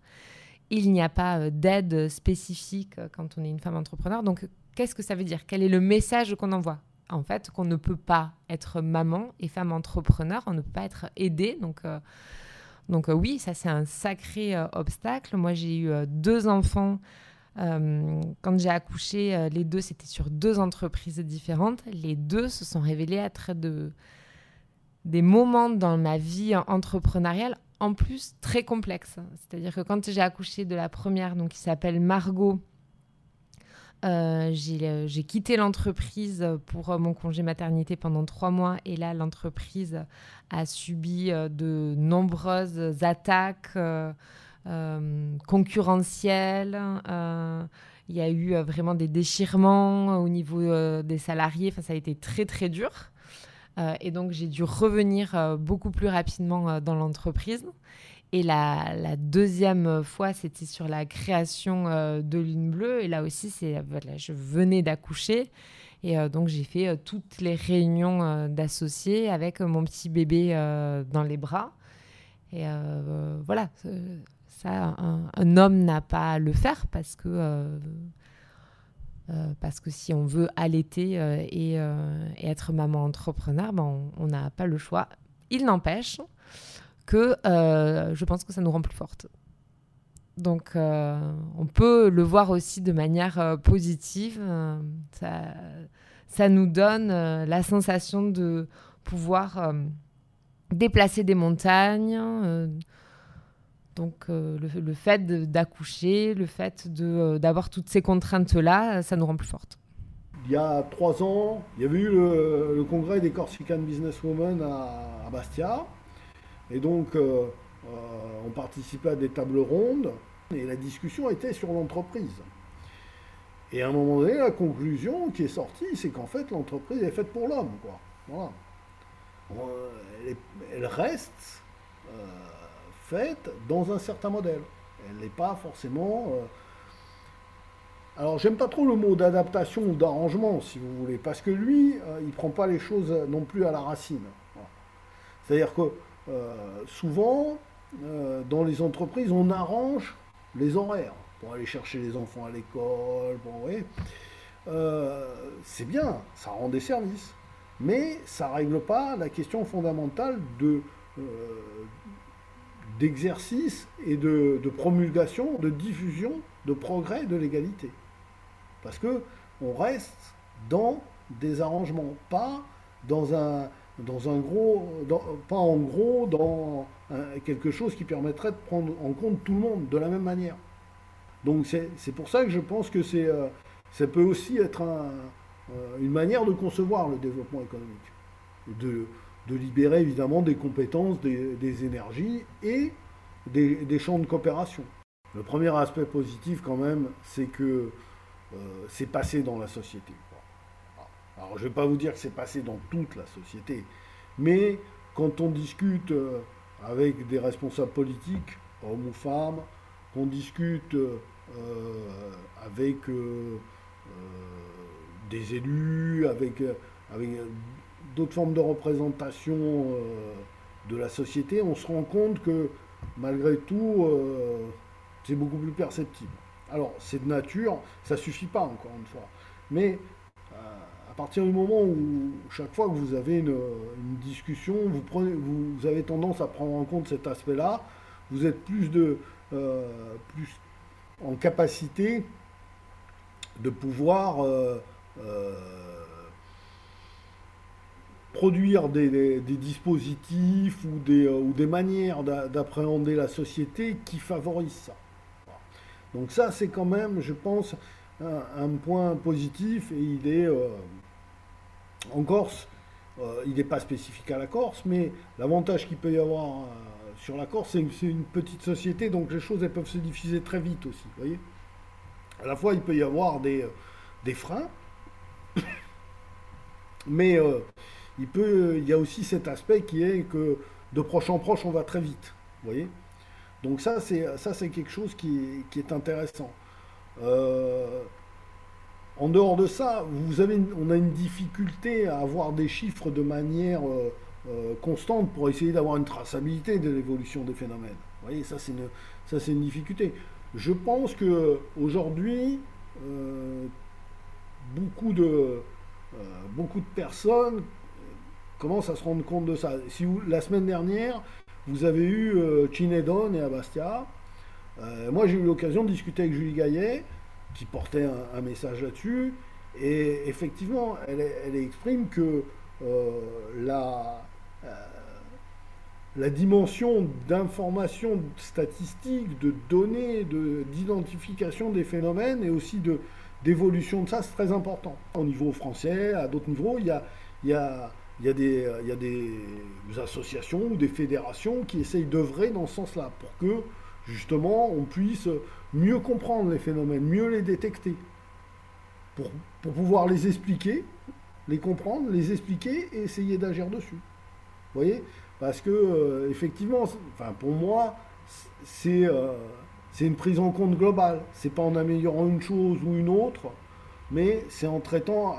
S8: Il n'y a pas euh, d'aide spécifique euh, quand on est une femme entrepreneur. Donc, qu'est-ce que ça veut dire? Quel est le message qu'on envoie? En fait, qu'on ne peut pas être maman et femme entrepreneur, on ne peut pas être aidée. Donc, euh, donc oui, ça c'est un sacré obstacle. Moi, j'ai eu deux enfants euh, quand j'ai accouché, euh, les deux, c'était sur deux entreprises différentes. Les deux se sont révélés être de, des moments dans ma vie entrepreneuriale, en plus très complexes. C'est-à-dire que quand j'ai accouché de la première, donc qui s'appelle Margot, euh, j'ai quitté l'entreprise pour mon congé maternité pendant trois mois et là l'entreprise a subi de nombreuses attaques, concurrentielle. Euh, Il y a eu vraiment des déchirements au niveau des salariés. Enfin, ça a été très, très dur. et donc, j'ai dû revenir beaucoup plus rapidement dans l'entreprise. Et la, deuxième fois, c'était sur la création euh, de Lune Bleue. Et là aussi, c'est voilà, je venais d'accoucher. Et euh, donc, j'ai fait euh, toutes les réunions d'associés avec mon petit bébé dans les bras. Et voilà, un, homme n'a pas à le faire parce que, parce que si on veut allaiter et, être maman entrepreneur, ben, on n'a pas le choix. Il n'empêche que euh, je pense que ça nous rend plus fortes. Donc, euh, on peut le voir aussi de manière euh, positive. Ça, nous donne la sensation de pouvoir déplacer des montagnes. Donc, le, fait d'accoucher, le fait d'avoir toutes ces contraintes-là, ça nous rend plus fortes.
S6: Il y a trois ans, il y avait eu le, congrès des Corsican Businesswomen à, à Bastia. Et donc, euh, euh, on participait à des tables rondes et la discussion était sur l'entreprise. Et à un moment donné, la conclusion qui est sortie, c'est qu'en fait, l'entreprise est faite pour l'homme. Voilà. Elle, reste euh, dans un certain modèle. Elle n'est pas forcément. Alors, j'aime pas trop le mot d'adaptation ou d'arrangement, si vous voulez, parce que lui, il ne prend pas les choses non plus à la racine. C'est-à-dire que euh, souvent, euh, dans les entreprises, on arrange les horaires pour aller chercher les enfants à l'école. Bon, euh, c'est bien, ça rend des services, mais ça règle pas la question fondamentale de d'exercice et de, promulgation, de diffusion, de progrès, de l'égalité. Parce que on reste dans des arrangements, pas en gros, dans quelque chose qui permettrait de prendre en compte tout le monde de la même manière. Donc c'est pour ça que je pense que euh, ça peut aussi être euh, une manière de concevoir le développement économique, de libérer évidemment des compétences, des, énergies et des, champs de coopération. Le premier aspect positif quand même, c'est que euh, c'est passé dans la société. Alors je ne vais pas vous dire que c'est passé dans toute la société, mais quand on discute euh, avec des responsables politiques, hommes ou femmes, qu'on discute euh, avec des élus, avec, avec d'autres formes de représentation de la société, on se rend compte que malgré tout, c'est beaucoup plus perceptible. Alors, c'est de nature, ça suffit pas, encore une fois. Mais à partir du moment où chaque fois que vous avez une, discussion, vous, avez tendance à prendre en compte cet aspect-là, vous êtes plus, de, euh, plus en capacité de pouvoir euh, euh, produire des, dispositifs ou des, ou des manières d'appréhender la société qui favorisent ça. Donc ça, c'est quand même, je pense, un, point positif et il est, en Corse, euh, il n'est pas spécifique à la Corse, mais l'avantage qu'il peut y avoir euh, sur la Corse, c'est que c'est une petite société, donc les choses elles peuvent se diffuser très vite aussi. Voyez à la fois, il peut y avoir des, euh, des freins, mais il, peut, il y a aussi cet aspect qui est que de proche en proche, on va très vite. voyez donc ça, c'est, ça, c'est quelque chose qui, est intéressant. En dehors de ça, vous avez on a une difficulté à avoir des chiffres de manière euh, euh, constante pour essayer d'avoir une traçabilité de l'évolution des phénomènes. Vous voyez, ça c'est une, ça c'est une difficulté. Je pense que aujourd'hui, euh, beaucoup de beaucoup de personnes commencent à se rendre compte de ça. La semaine dernière, vous avez eu Chinedon et Abastia, moi j'ai eu l'occasion de discuter avec Julie Gaillet qui portait un, message là-dessus. Et effectivement, elle, exprime que euh, la, euh, la dimension d'information statistique, de données, d'identification des phénomènes et aussi de, d'évolution de ça, c'est très important. Au niveau français, à d'autres niveaux, il y a, il y a, des, il y a des associations ou des fédérations qui essayent d'œuvrer dans ce sens-là pour que justement, on puisse mieux comprendre les phénomènes, mieux les détecter, pour, pouvoir les expliquer, les comprendre, les expliquer et essayer d'agir dessus. Vous voyez? Parce que, euh, effectivement, enfin, pour moi, c'est euh, c'est une prise en compte globale. C'est pas en améliorant une chose ou une autre, mais c'est en traitant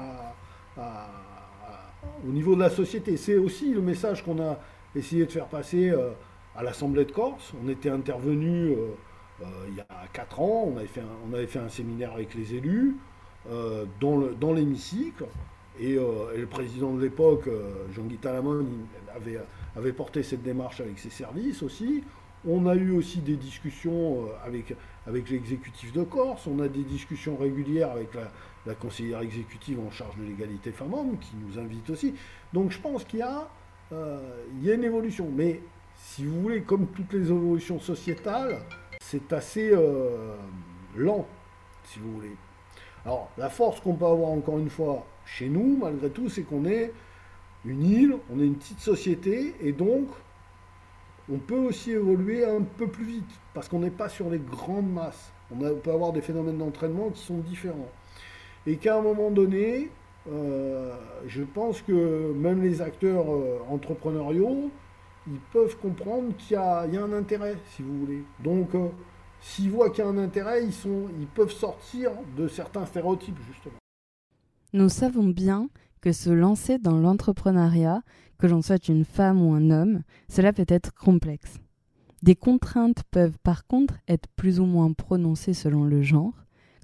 S6: au niveau de la société. C'est aussi le message qu'on a essayé de faire passer euh, à l'Assemblée de Corse. On était intervenu il y a 4 ans, on avait fait un, on avait fait un séminaire avec les élus dans l'hémicycle. Et, le président de l'époque, Jean-Guy Talamon, avait, avait porté cette démarche avec ses services aussi. On a eu aussi des discussions euh, avec, avec l'exécutif de Corse, on a des discussions régulières avec la, conseillère exécutive en charge de l'égalité femmes-hommes qui nous invite aussi. Donc je pense qu'il y, a, euh, une évolution. Mais si vous voulez, comme toutes les évolutions sociétales, c'est assez euh, lent, si vous voulez. Alors la force qu'on peut avoir encore une fois chez nous, malgré tout, c'est qu'on est une île, on est une petite société, et donc on peut aussi évoluer un peu plus vite, parce qu'on n'est pas sur les grandes masses. On, peut avoir des phénomènes d'entraînement qui sont différents. Et qu'à un moment donné, euh, je pense que même les acteurs euh, entrepreneuriaux, ils peuvent comprendre qu'il y, a un intérêt, si vous voulez. Donc, euh, s'ils voient qu'il y a un intérêt, ils, sont, ils peuvent sortir de certains stéréotypes, justement.
S1: Nous savons bien que se lancer dans l'entrepreneuriat, que l'on soit une femme ou un homme, cela peut être complexe. Des contraintes peuvent par contre être plus ou moins prononcées selon le genre,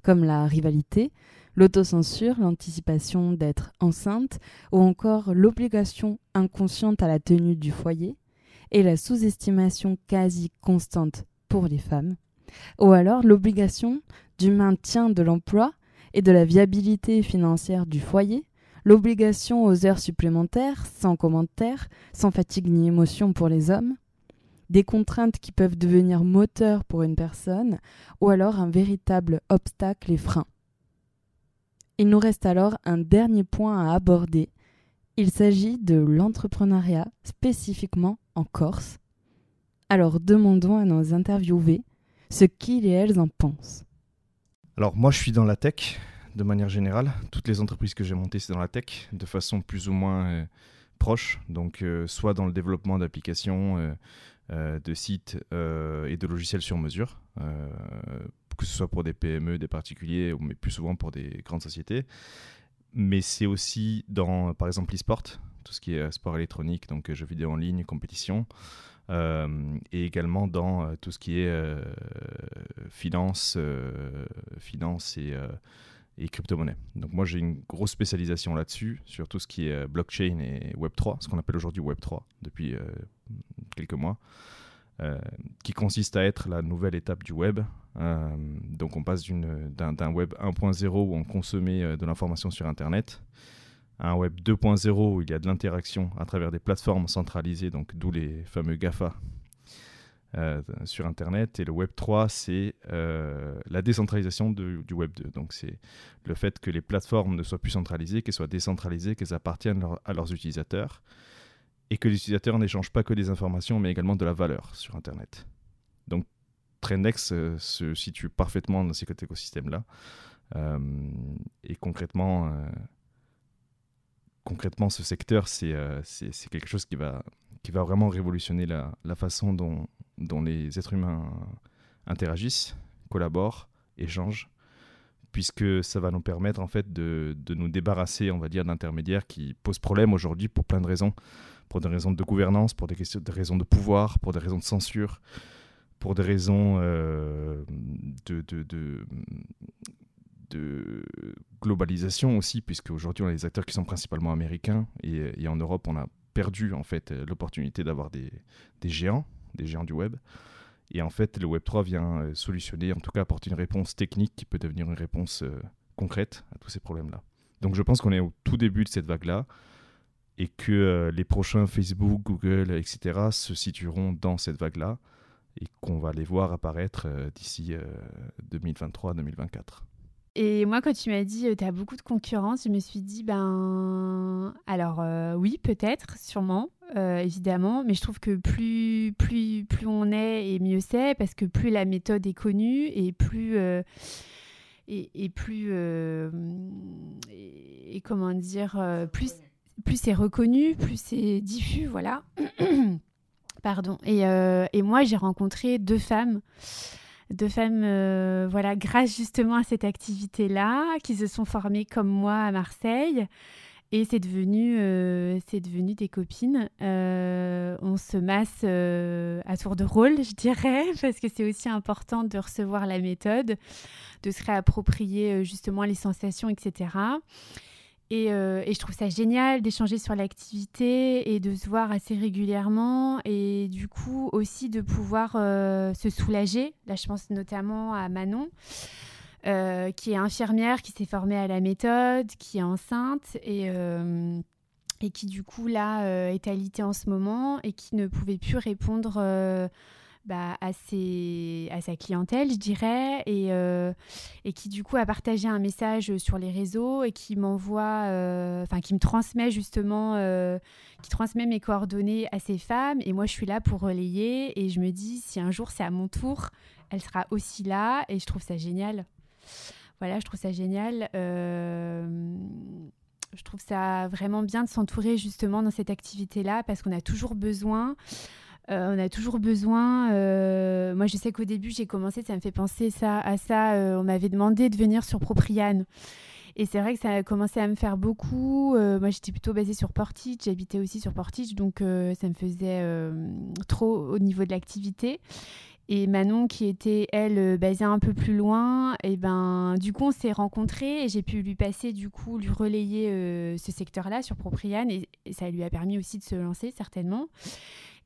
S1: comme la rivalité, l'autocensure, l'anticipation d'être enceinte, ou encore l'obligation inconsciente à la tenue du foyer, et la sous-estimation quasi constante pour les femmes, ou alors l'obligation du maintien de l'emploi et de la viabilité financière du foyer, l'obligation aux heures supplémentaires, sans commentaire, sans fatigue ni émotion pour les hommes, des contraintes qui peuvent devenir moteurs pour une personne, ou alors un véritable obstacle et frein. Il nous reste alors un dernier point à aborder. Il s'agit de l'entrepreneuriat, spécifiquement en Corse. Alors demandons à nos interviewés ce qu'ils et elles en pensent.
S2: Alors moi je suis dans la tech, de manière générale. Toutes les entreprises que j'ai montées, c'est dans la tech, de façon plus ou moins euh, proche. Donc, euh, soit dans le développement d'applications, euh, de sites et de logiciels sur mesure, que ce soit pour des PME, des particuliers, mais plus souvent pour des grandes sociétés. Mais c'est aussi dans, par exemple, l'e-sport, tout ce qui est sport électronique, donc jeux vidéo en ligne, compétition. et également dans tout ce qui est finance, finance et et crypto-monnaie. Donc moi j'ai une grosse spécialisation là-dessus, sur tout ce qui est euh, blockchain et Web3, ce qu'on appelle aujourd'hui Web3 depuis euh, quelques mois, euh, qui consiste à être la nouvelle étape du web. donc on passe d'un web 1.0 où on consommait de l'information sur Internet à un web 2.0 où il y a de l'interaction à travers des plateformes centralisées, donc d'où les fameux GAFA euh, sur Internet. Et le Web 3, c'est euh, la décentralisation du Web 2. Donc c'est le fait que les plateformes ne soient plus centralisées, qu'elles soient décentralisées, qu'elles appartiennent à leurs utilisateurs. Et que les utilisateurs n'échangent pas que des informations, mais également de la valeur sur Internet. Donc Trendex euh, se situe parfaitement dans cet écosystème-là. et concrètement, concrètement, ce secteur, c'est quelque chose qui va, qui va vraiment révolutionner la, la façon dont, dont les êtres humains interagissent, collaborent, échangent, puisque ça va nous permettre en fait de, de nous débarrasser, on va dire, d'intermédiaires qui posent problème aujourd'hui pour plein de raisons, pour des raisons de gouvernance, pour des, questions, des raisons de pouvoir, pour des raisons de censure, pour des raisons euh, de, globalisation aussi, puisque aujourd'hui on a des acteurs qui sont principalement américains et, en Europe on a perdu en fait l'opportunité d'avoir des, des géants des géants du web. Et en fait, le Web3 vient euh, solutionner, en tout cas apporter une réponse technique qui peut devenir une réponse euh, concrète à tous ces problèmes-là. Donc je pense qu'on est au tout début de cette vague-là et que euh, les prochains Facebook, Google, etc. se situeront dans cette vague-là et qu'on va les voir apparaître d'ici 2023-2024.
S5: Et moi, quand tu m'as dit tu as beaucoup de concurrence, je me suis dit ben alors oui, peut-être, sûrement, évidemment, mais je trouve que plus plus plus on est et mieux c'est parce que plus la méthode est connue et plus et, plus et, comment dire plus plus c'est reconnu, plus c'est diffus, voilà. Pardon. Et, euh, et moi, j'ai rencontré deux femmes, deux femmes, euh, voilà, grâce justement à cette activité-là, qui se sont formées comme moi à Marseille. Et c'est devenu, euh, devenu des copines. on se masse à tour de rôle, je dirais, parce que c'est aussi important de recevoir la méthode, de se réapproprier justement les sensations, etc. Euh, et, je trouve ça génial d'échanger sur l'activité et de se voir assez régulièrement et du coup aussi de pouvoir euh, se soulager. Là, je pense notamment à Manon, euh, qui est infirmière, qui s'est formée à la méthode, qui est enceinte et, et qui du coup là est alitée en ce moment et qui ne pouvait plus répondre bah, à, sa clientèle, je dirais, et, euh, et qui du coup a partagé un message sur les réseaux et qui m'envoie, euh, enfin qui me transmet justement, euh, qui transmet mes coordonnées à ces femmes. Et moi, je suis là pour relayer et je me dis, si un jour c'est à mon tour, elle sera aussi là et je trouve ça génial. Voilà, je trouve ça génial. je trouve ça vraiment bien de s'entourer justement dans cette activité-là parce qu'on a toujours besoin on a toujours besoin. Euh, moi, je sais qu'au début, j'ai commencé, ça me fait penser ça, à ça. Euh, on m'avait demandé de venir sur Propriane. Et c'est vrai que ça a commencé à me faire beaucoup. moi, j'étais plutôt basée sur Portage. J'habitais aussi sur Portage. Donc, ça me faisait trop au niveau de l'activité. Et Manon, qui était, elle, basée un peu plus loin, et ben, du coup, on s'est rencontrés et j'ai pu lui passer, du coup, lui relayer ce secteur-là sur Propriane. et, ça lui a permis aussi de se lancer, certainement.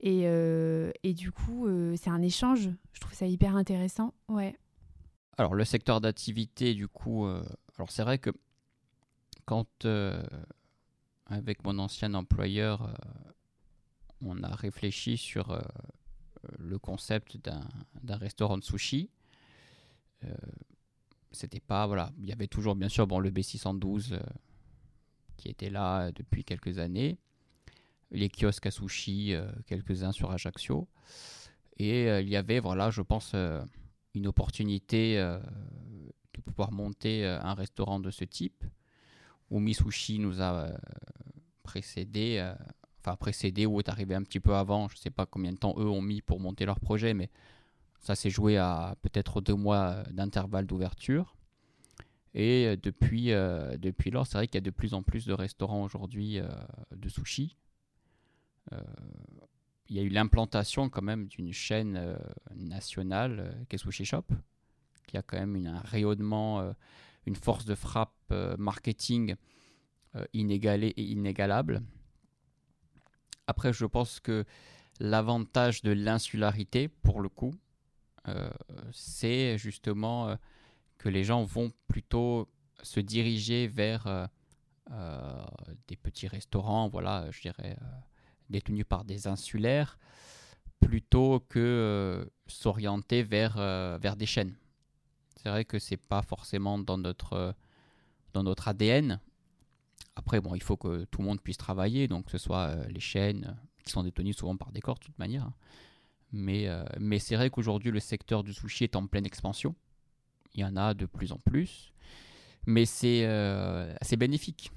S5: Et, euh, et du coup, euh, c'est un échange. Je trouve ça hyper intéressant. Ouais.
S4: Alors, le secteur d'activité, du coup, euh, alors c'est vrai que quand, avec mon ancien employeur, on a réfléchi sur le concept d'un restaurant de sushi, c'était pas, voilà, il y avait toujours, bien sûr, bon, le B612 qui était là depuis quelques années les kiosques à sushi, euh, quelques-uns sur Ajaccio. Et euh, il y avait, voilà, je pense, euh, une opportunité de pouvoir monter un restaurant de ce type. Umi Sushi nous a précédé, enfin précédé ou est arrivé un petit peu avant. Je ne sais pas combien de temps eux ont mis pour monter leur projet, mais ça s'est joué à peut-être deux mois d'intervalle d'ouverture. Et depuis, depuis lors, c'est vrai qu'il y a de plus en plus de restaurants aujourd'hui de sushi. Euh, il y a eu l'implantation quand même d'une chaîne euh, nationale, euh, Kesushi Shop, qui a quand même un rayonnement, une force de frappe marketing inégalée et inégalable. Après, je pense que l'avantage de l'insularité, pour le coup, c'est justement que les gens vont plutôt se diriger vers des petits restaurants, voilà, je dirais détenus par des insulaires plutôt que euh, s'orienter vers, euh, vers des chaînes. C'est vrai que c'est pas forcément dans notre, euh, dans notre ADN. Après, bon, il faut que tout le monde puisse travailler, donc que ce soit les chaînes qui sont détenues souvent par des corps de toute manière. Mais, mais c'est vrai qu'aujourd'hui, le secteur du sushi est en pleine expansion. Il y en a de plus en plus. Mais c'est bénéfique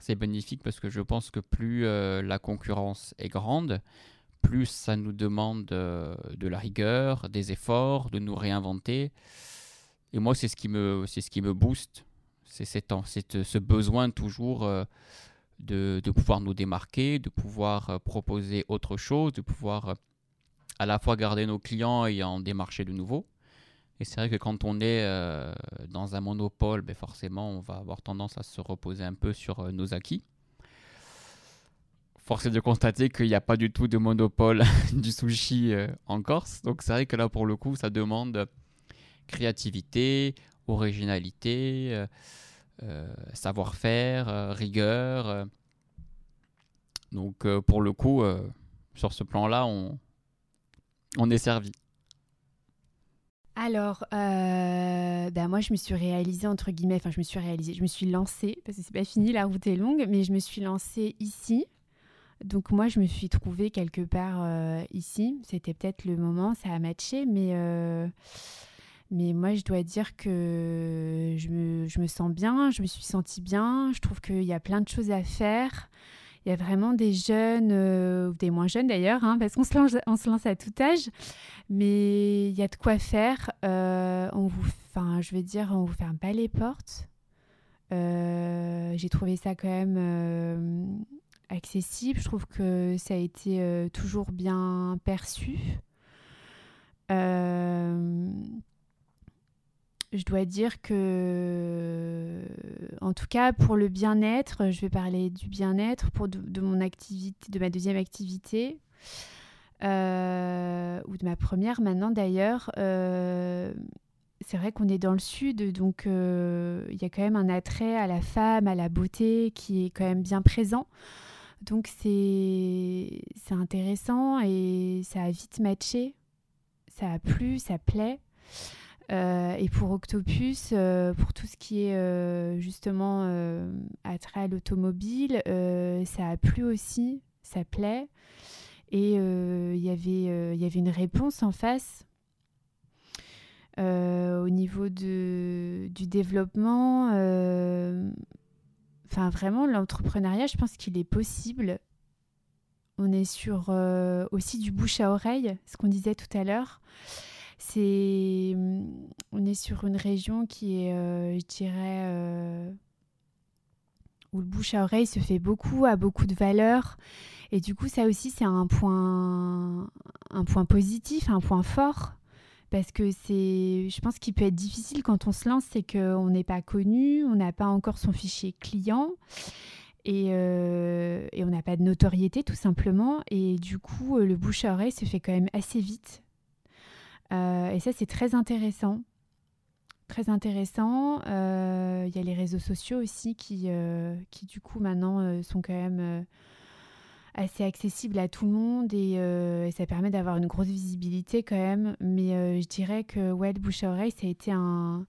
S4: c'est bénéfique parce que je pense que plus euh, la concurrence est grande, plus ça nous demande euh, de la rigueur, des efforts, de nous réinventer. Et moi, c'est ce qui me, c'est ce qui me booste. C'est ce besoin toujours euh, de, de, pouvoir nous démarquer, de pouvoir proposer autre chose, de pouvoir à la fois garder nos clients et en démarcher de nouveaux. Et c'est vrai que quand on est euh, dans un monopole, ben forcément, on va avoir tendance à se reposer un peu sur euh, nos acquis. Force est de constater qu'il n'y a pas du tout de monopole du sushi euh, en Corse. Donc c'est vrai que là, pour le coup, ça demande créativité, originalité, savoir-faire, rigueur. Donc pour le coup, sur ce plan-là, on, on est servi.
S5: Alors, euh, bah, moi, je me suis réalisée, entre guillemets, enfin, je me suis réalisée, je me suis lancée, parce que c'est pas fini, la route est longue, mais je me suis lancée ici. Donc, moi, je me suis trouvée quelque part euh, ici. C'était peut-être le moment, ça a matché, mais, euh, mais moi, je dois dire que je me, je me sens bien, je me suis sentie bien. Je trouve qu'il y a plein de choses à faire. Il y a vraiment des jeunes, euh, des moins jeunes d'ailleurs, hein, parce qu'on se, lance, on se lance à tout âge, mais il y a de quoi faire. Euh, on vous, enfin, je veux dire, on vous ferme pas les portes. Euh, J'ai trouvé ça quand même accessible. Je trouve que ça a été toujours bien perçu. Je dois dire que, en tout cas, pour le bien-être, je vais parler du bien-être pour de, mon activité, de ma deuxième activité, euh, ou de ma première maintenant d'ailleurs. euh, c'est vrai qu'on est dans le sud, donc euh, il y a quand même un attrait à la femme, à la beauté qui est quand même bien présent. Donc c'est intéressant et ça a vite matché. Ça a plu, ça plaît. Euh, et pour Octopus, euh, pour tout ce qui est euh, justement attrait à l'automobile, ça a plu aussi, ça plaît. Et il y avait, une réponse en face. Au niveau de, du développement, enfin vraiment l'entrepreneuriat, je pense qu'il est possible. On est sur aussi du bouche à oreille, ce qu'on disait tout à l'heure. C'est, on est sur une région qui est, euh, je dirais, euh, où le bouche à oreille se fait beaucoup, a beaucoup de valeur. Et du coup, ça aussi, c'est un point, un point positif, un point fort. Parce que c'est, je pense qu'il peut être difficile quand on se lance, c'est qu'on n'est pas connu, on n'a pas encore son fichier client et, euh, et on n'a pas de notoriété tout simplement. Et du coup, le bouche à oreille se fait quand même assez vite. Euh, et ça, c'est très intéressant. Très intéressant. Euh, Il y a les réseaux sociaux aussi qui, euh, qui du coup, maintenant, sont quand même assez accessibles à tout le monde et, ça permet d'avoir une grosse visibilité quand même. Mais je dirais que ouais, le bouche à oreille, ça a été un.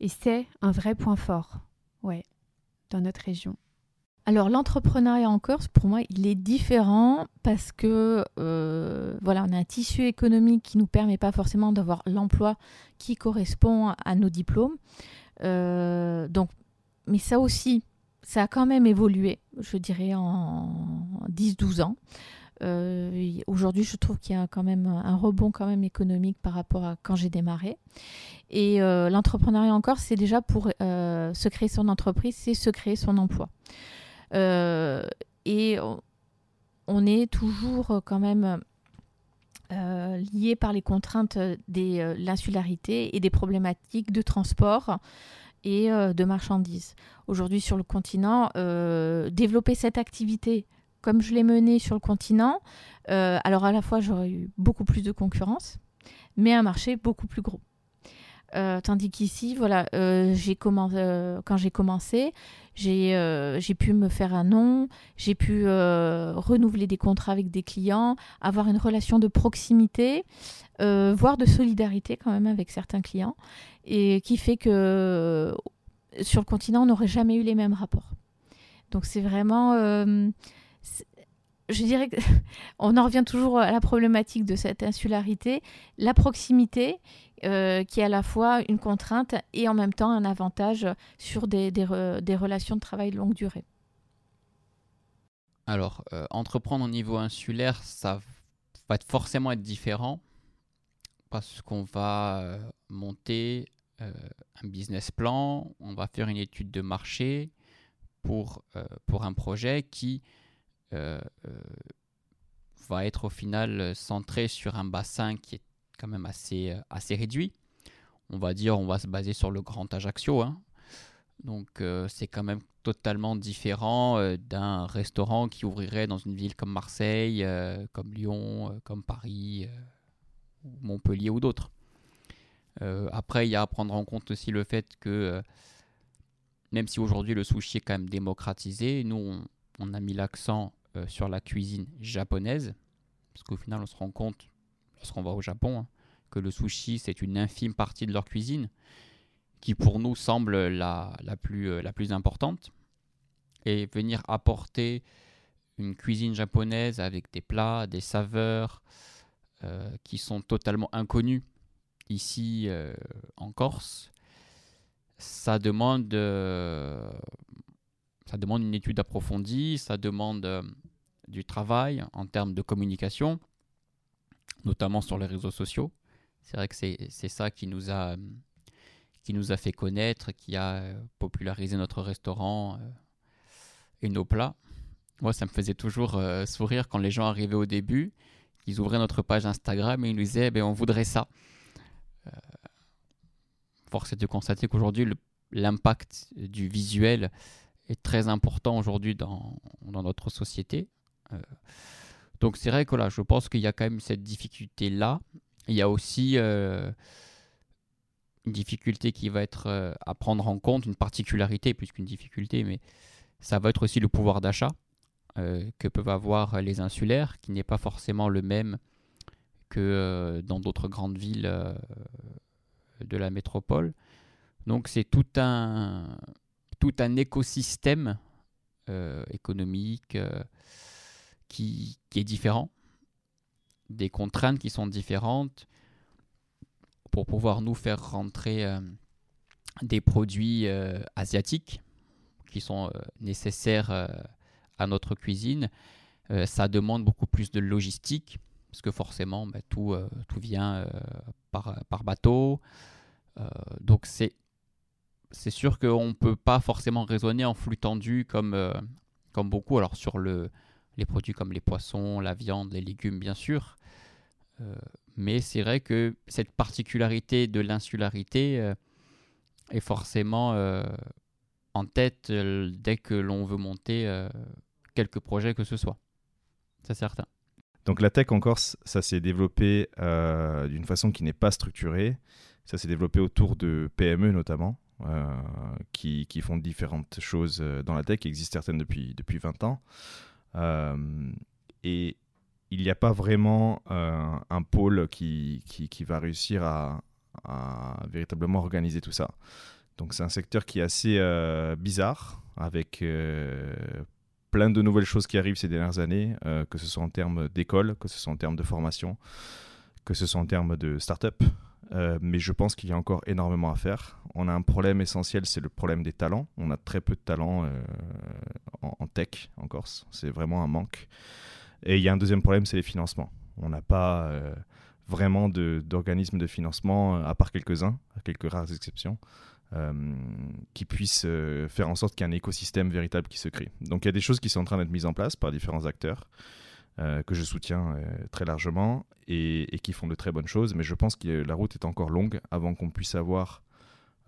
S5: Et c'est un vrai point fort, ouais, dans notre région.
S3: Alors l'entrepreneuriat en Corse, pour moi, il est différent parce que euh, voilà, on a un tissu économique qui nous permet pas forcément d'avoir l'emploi qui correspond à nos diplômes. Euh, donc, mais ça aussi, ça a quand même évolué, je dirais en 10-12 ans. Euh, Aujourd'hui, je trouve qu'il y a quand même un rebond quand même économique par rapport à quand j'ai démarré. Et l'entrepreneuriat en Corse, c'est déjà pour se créer son entreprise, c'est se créer son emploi. Euh, et on- est toujours euh, quand même euh, lié par les contraintes de l'insularité et des problématiques de transport et de marchandises. Aujourd'hui sur le continent, développer cette activité comme je l'ai menée sur le continent, alors à la fois j'aurais eu beaucoup plus de concurrence, mais un marché beaucoup plus gros. Euh, tandis qu'ici, voilà, euh, j'ai euh, quand j'ai commencé, j'ai pu me faire un nom, j'ai pu renouveler des contrats avec des clients, avoir une relation de proximité, voire de solidarité quand même avec certains clients, et qui fait que sur le continent, on n'aurait jamais eu les mêmes rapports. Donc c'est vraiment, je dirais qu'on en revient toujours à la problématique de cette insularité, la proximité euh, qui est à la fois une contrainte et en même temps un avantage sur des, des re- des relations de travail de longue durée.
S4: Alors, euh, entreprendre au niveau insulaire, ça va forcément être différent parce qu'on va euh, monter un business plan, on va faire une étude de marché pour, pour un projet qui va être au final euh, centré sur un bassin qui est quand même assez, euh, assez réduit. On va dire, on va se baser sur le Grand Ajaccio, hein. Donc euh, c'est quand même totalement différent euh, d'un restaurant qui ouvrirait dans une ville comme Marseille, euh, comme Lyon, euh, comme Paris, euh, Montpellier ou d'autres. Euh, après, il y a à prendre en compte aussi le fait que euh, même si aujourd'hui le sushi est quand même démocratisé, nous on a mis l'accent euh, sur la cuisine japonaise, parce qu'au final on se rend compte lorsqu'on va au Japon hein, que le sushi, c'est une infime partie de leur cuisine, qui pour nous semble la, la, plus, euh, la plus importante. Et venir apporter une cuisine japonaise avec des plats, des saveurs euh, qui sont totalement inconnus ici en Corse, ça demande, ça demande une étude approfondie, ça demande du travail en termes de communication, notamment sur les réseaux sociaux. C'est vrai que c'est ça qui nous, a, qui nous a fait connaître, qui a popularisé notre restaurant et nos plats. Moi, ça me faisait toujours euh, sourire quand les gens arrivaient au début, ils ouvraient notre page Instagram et ils nous disaient ben, on voudrait ça. Euh, force est de constater qu'aujourd'hui, l'impact du visuel est très important aujourd'hui dans, dans, notre société. Euh, donc c'est vrai que là, je pense qu'il y a quand même cette difficulté-là. Il y a aussi une difficulté qui va être à prendre en compte, une particularité plus qu'une difficulté, mais ça va être aussi le pouvoir d'achat. Euh, que peuvent avoir les insulaires, qui n'est pas forcément le même que euh, dans d'autres grandes villes euh, de la métropole. Donc c'est tout un, tout un écosystème économique qui, qui, est différent, des contraintes qui sont différentes pour pouvoir nous faire rentrer des produits asiatiques qui sont nécessaires à notre cuisine, euh, ça demande beaucoup plus de logistique, parce que forcément, bah, tout, euh, tout vient euh, par, par bateau. donc c'est c'est sûr qu'on ne peut pas forcément raisonner en flux tendu comme, comme beaucoup. Alors sur le, les produits comme les poissons, la viande, les légumes, bien sûr. mais c'est vrai que cette particularité de l'insularité est forcément en tête dès que l'on veut monter quelques projets que ce soit. C'est certain.
S2: Donc la tech en Corse, ça s'est développé euh, d'une façon qui n'est pas structurée. Ça s'est développé autour de PME notamment, euh, qui, font différentes choses euh, dans la tech, qui existent certaines depuis, depuis 20 ans. et il n'y a pas vraiment un pôle qui, qui, va réussir à, véritablement organiser tout ça. Donc c'est un secteur qui est assez bizarre, avec plein de nouvelles choses qui arrivent ces dernières années, euh, que ce soit en termes d'école, que ce soit en termes de formation, que ce soit en termes de start-up. Euh, mais je pense qu'il y a encore énormément à faire. On a un problème essentiel, c'est le problème des talents. On a très peu de talents euh, en, tech en Corse. C'est vraiment un manque. Et il y a un deuxième problème, c'est les financements. On n'a pas vraiment d'organismes de, de, financement, à part quelques-uns, à quelques rares exceptions. Euh, qui puisse euh, faire en sorte qu'il y ait un écosystème véritable qui se crée. Donc il y a des choses qui sont en train d'être mises en place par différents acteurs. Euh, que je soutiens très largement et, qui font de très bonnes choses. Mais je pense que la route est encore longue avant qu'on puisse avoir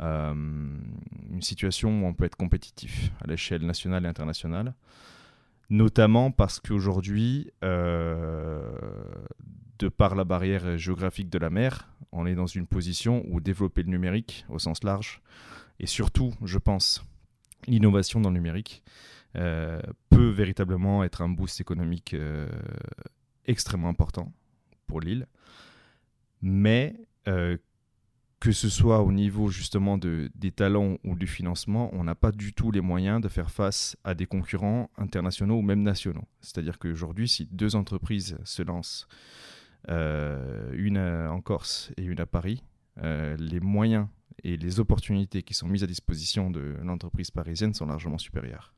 S2: une situation où on peut être compétitif à l'échelle nationale et internationale. Notamment parce qu'aujourd'hui, de par la barrière géographique de la mer, on est dans une position où développer le numérique au sens large, et surtout, je pense, l'innovation dans le numérique, euh, peut véritablement être un boost économique euh, extrêmement important pour l'île. Mais euh, que ce soit au niveau justement de, des talents ou du financement, on n'a pas du tout les moyens de faire face à des concurrents internationaux ou même nationaux. C'est-à-dire qu'aujourd'hui, si deux entreprises se lancent euh, une en Corse et une à Paris, euh, les moyens et les opportunités qui sont mises à disposition de l'entreprise parisienne sont largement supérieures.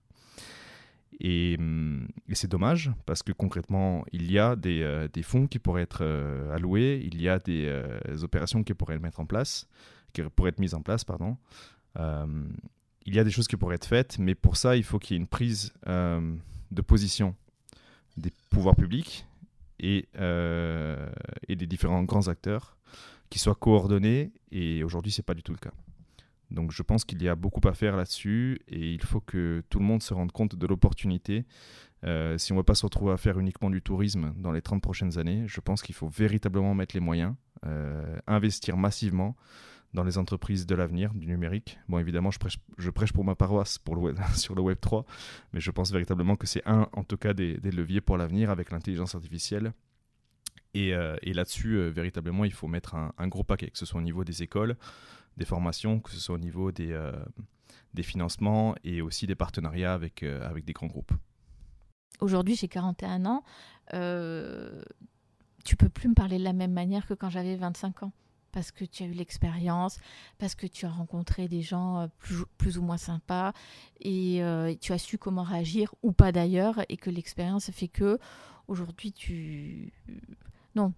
S2: Et, hum, c'est dommage parce que concrètement, il y a des, euh, fonds qui pourraient être alloués, il y a des, opérations qui pourraient mises en place, qui pourraient être mises en place, pardon. il y a des choses qui pourraient être faites, mais pour ça, il faut qu'il y ait une prise de position des pouvoirs publics et, euh, et des différents grands acteurs qui soient coordonnés. Et aujourd'hui, ce n'est pas du tout le cas. Donc je pense qu'il y a beaucoup à faire là-dessus et il faut que tout le monde se rende compte de l'opportunité. Euh, si on ne va pas se retrouver à faire uniquement du tourisme dans les 30 prochaines années, je pense qu'il faut véritablement mettre les moyens, euh, investir massivement dans les entreprises de l'avenir, du numérique. Bon, évidemment, je prêche, pour ma paroisse sur le Web 3, mais je pense véritablement que c'est un, en tout cas, des, leviers pour l'avenir avec l'intelligence artificielle Et, et là-dessus, véritablement, il faut mettre un, gros paquet, que ce soit au niveau des écoles, des formations, que ce soit au niveau des, des financements et aussi des partenariats avec, avec des grands groupes.
S3: Aujourd'hui, j'ai 41 ans. tu peux plus me parler de la même manière que quand j'avais 25 ans parce que tu as eu l'expérience, parce que tu as rencontré des gens euh, plus, plus ou moins sympas et euh, tu as su comment réagir ou pas d'ailleurs et que l'expérience fait que aujourd'hui tu non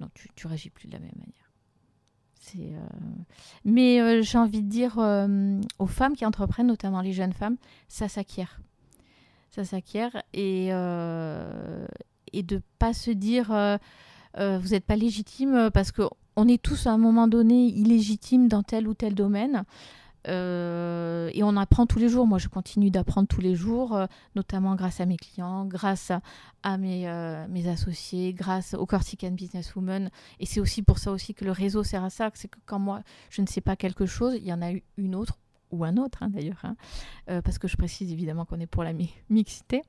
S3: non tu, tu réagis plus de la même manière. Euh, mais j'ai envie de dire aux femmes qui entreprennent, notamment les jeunes femmes, ça s'acquiert, ça s'acquiert et et de pas se dire vous n'êtes pas légitime parce que on est tous à un moment donné illégitimes dans tel ou tel domaine. Euh, et on apprend tous les jours. Moi, je continue d'apprendre tous les jours, euh, notamment grâce à mes clients, grâce à, mes, euh, mes, associés, grâce au Corsican Businesswoman. Et c'est aussi pour ça aussi que le réseau sert à ça. C'est que quand moi, je ne sais pas quelque chose, il y en a une autre ou un autre hein, d'ailleurs, hein, parce que je précise évidemment qu'on est pour la mixité,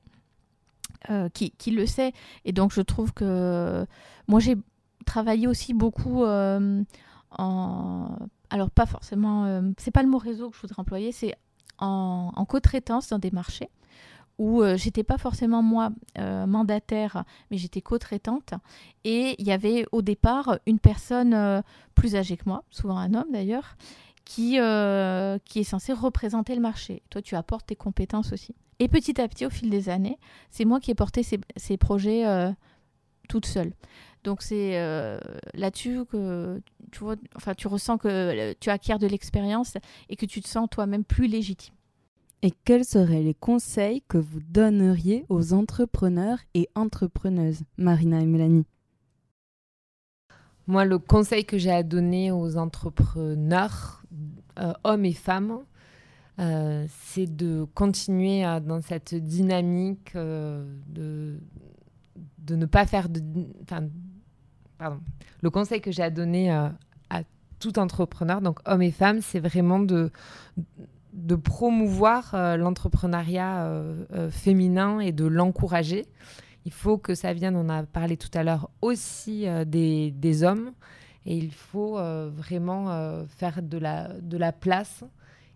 S3: qui, qui, le sait. Et donc, je trouve que moi, j'ai travailler aussi beaucoup en. Alors, pas forcément. Euh, c'est pas le mot réseau que je voudrais employer, c'est en, co-traitance dans des marchés où euh, j'étais pas forcément moi mandataire, mais j'étais co-traitante. Et il y avait au départ une personne plus âgée que moi, souvent un homme d'ailleurs, qui, qui est censé représenter le marché. Toi, tu apportes tes compétences aussi. Et petit à petit, au fil des années, c'est moi qui ai porté ces, ces projets toute seule. Donc c'est euh, là-dessus que tu, vois, enfin, tu ressens que euh, tu acquiers de l'expérience et que tu te sens toi-même plus légitime.
S1: Et quels seraient les conseils que vous donneriez aux entrepreneurs et entrepreneuses, Marina et Mélanie?
S8: Moi, le conseil que j'ai à donner aux entrepreneurs, euh, hommes et femmes, c'est de continuer dans cette dynamique de, de ne pas faire de. Le conseil que j'ai à donner euh, à tout entrepreneur, donc hommes et femmes, c'est vraiment de, promouvoir euh, l'entrepreneuriat euh, féminin et de l'encourager. Il faut que ça vienne, on a parlé tout à l'heure, aussi des, hommes. Et il faut vraiment faire de la, place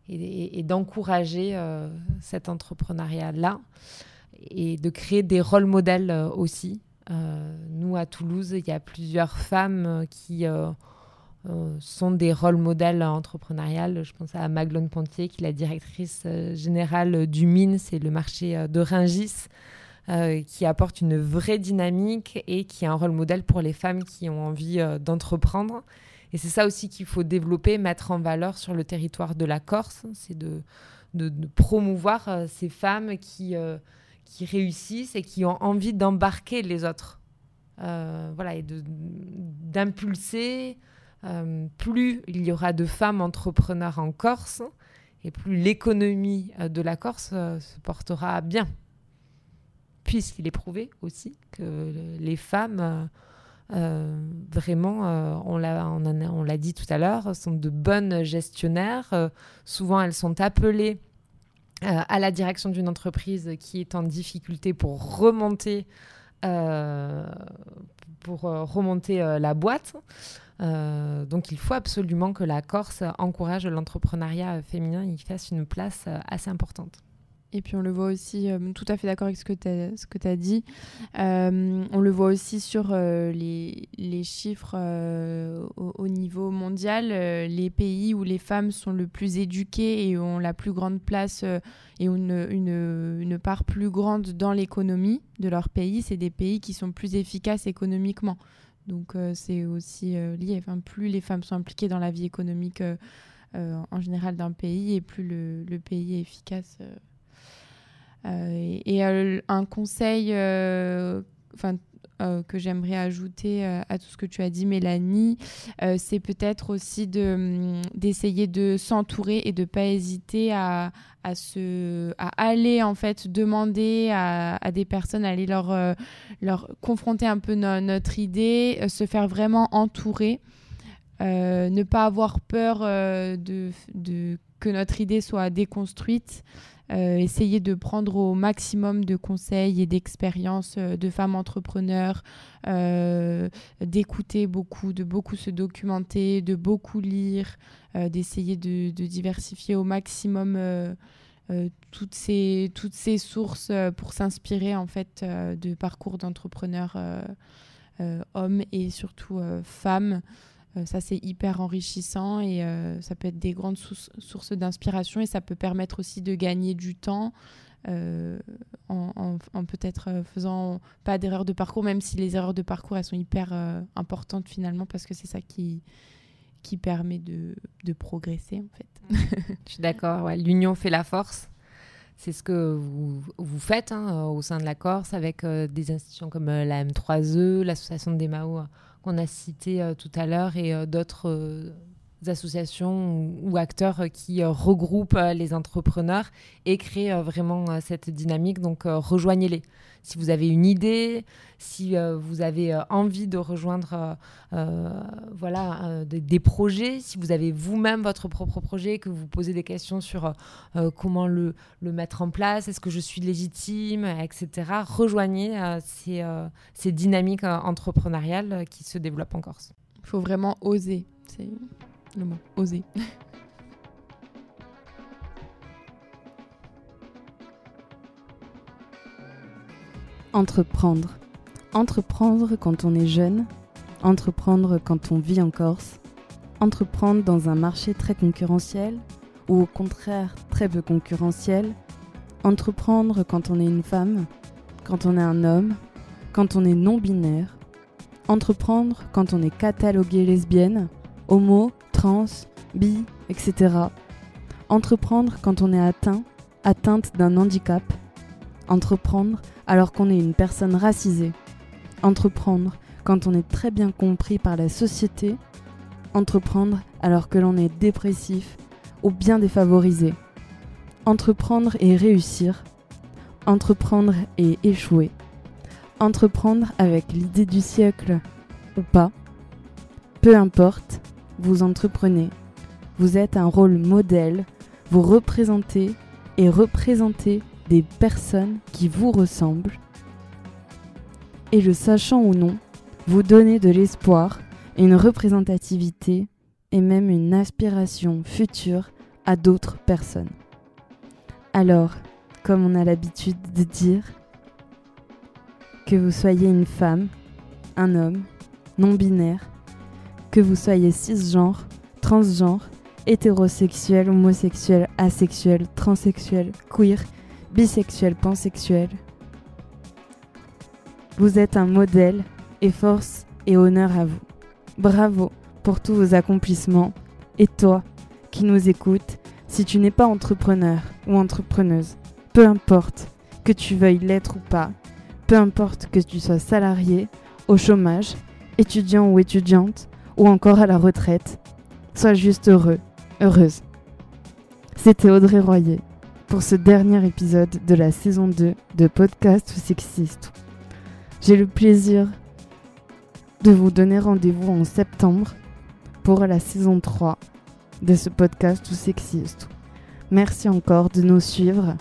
S8: et, et d'encourager cet entrepreneuriat-là et de créer des rôles modèles aussi. Euh, nous, à Toulouse, il y a plusieurs femmes euh, qui sont des rôles modèles entrepreneuriales. Je pense à Maglone Pontier, qui est la directrice générale du MIN, c'est le marché de Ringis, qui apporte une vraie dynamique et qui est un rôle modèle pour les femmes qui ont envie d'entreprendre. Et c'est ça aussi qu'il faut développer, mettre en valeur sur le territoire de la Corse, c'est de, promouvoir ces femmes qui qui réussissent et qui ont envie d'embarquer les autres. Euh, voilà, et d'impulser. Euh, plus il y aura de femmes entrepreneurs en Corse, et plus l'économie euh, de la Corse se portera bien. Puisqu'il est prouvé aussi que les femmes, vraiment, on l'a dit tout à l'heure, sont de bonnes gestionnaires. souvent, elles sont appelées à la direction d'une entreprise qui est en difficulté pour remonter, euh, pour euh, remonter la boîte. donc il faut absolument que la Corse encourage l'entrepreneuriat féminin et fasse une place assez importante.
S7: Et puis on le voit aussi, euh, tout à fait d'accord avec ce que tu as, dit, euh, on le voit aussi sur euh, les, les, chiffres au, niveau mondial, les pays où les femmes sont le plus éduquées et ont la plus grande place et ont une, une, une, part plus grande dans l'économie de leur pays, c'est des pays qui sont plus efficaces économiquement. Donc c'est aussi lié, enfin, plus les femmes sont impliquées dans la vie économique en général d'un pays et plus le, le pays est efficace. Euh, et, euh, un conseil euh, que j'aimerais ajouter à tout ce que tu as dit, Mélanie, c'est peut-être aussi hum, d'essayer de s'entourer et de ne pas hésiter à, à, se, à aller en fait demander à, à des personnes, aller leur, leur confronter un peu notre idée, se faire vraiment entourer. ne pas avoir peur de, de, que notre idée soit déconstruite, euh, essayer de prendre au maximum de conseils et d'expériences euh, de femmes entrepreneurs, euh, d'écouter beaucoup, de beaucoup se documenter, de beaucoup lire, d'essayer de, diversifier au maximum toutes, ces, toutes ces sources pour s'inspirer en fait de parcours d'entrepreneurs hommes et surtout femmes. Euh, ça, c'est hyper enrichissant et euh, ça peut être des grandes sources d'inspiration et ça peut permettre aussi de gagner du temps euh, en, peut-être faisant pas d'erreurs de parcours, même si les erreurs de parcours, elles sont hyper importantes finalement parce que c'est ça qui, qui permet de, de progresser en fait.
S8: Je suis d'accord, l'union fait la force. C'est ce que vous, faites hein, au sein de la Corse avec des institutions comme la M3E, l'association des Mao qu'on a cité euh, tout à l'heure et euh, d'autres euh, associations ou, acteurs qui regroupent les entrepreneurs et créent vraiment cette dynamique. Donc rejoignez-les. Si vous avez une idée, si vous avez envie de rejoindre voilà, des projets, si vous avez vous-même votre propre projet, que vous posez des questions sur comment le, mettre en place, est-ce que je suis légitime, etc., rejoignez ces, dynamiques entrepreneuriales qui se développent en Corse.
S7: Il faut vraiment oser. Le mot, oser.
S1: Entreprendre. Entreprendre quand on est jeune, entreprendre quand on vit en Corse, entreprendre dans un marché très concurrentiel ou au contraire très peu concurrentiel, entreprendre quand on est une femme, quand on est un homme, quand on est non-binaire, entreprendre quand on est catalogué lesbienne, homo, trans, bi, etc. Entreprendre quand on est atteint, atteinte d'un handicap. Entreprendre alors qu'on est une personne racisée. Entreprendre quand on est très bien compris par la société. Entreprendre alors que l'on est dépressif ou bien défavorisé. Entreprendre et réussir. Entreprendre et échouer. Entreprendre avec l'idée du siècle ou pas. Peu importe, vous entreprenez. Vous êtes un rôle modèle, vous représentez et représentez des personnes qui vous ressemblent. Et le sachant ou non, vous donnez de l'espoir, une représentativité et même une aspiration future à d'autres personnes. Alors, comme on a l'habitude de dire, que vous soyez une femme, un homme, non-binaire, que vous soyez cisgenre, transgenre, hétérosexuel, homosexuel, asexuel, transsexuel, queer, bisexuel, pansexuel. Vous êtes un modèle et force et honneur à vous. Bravo pour tous vos accomplissements. Et toi, qui nous écoutes, si tu n'es pas entrepreneur ou entrepreneuse, peu importe que tu veuilles l'être ou pas, peu importe que tu sois salarié, au chômage, étudiant ou étudiante, ou encore à la retraite. Sois juste heureux, heureuse. C'était Audrey Royer pour ce dernier épisode de la saison 2 de Podcast ou Sexiste. J'ai le plaisir de vous donner rendez-vous en septembre pour la saison 3 de ce podcast ou sexiste. Merci encore de nous suivre,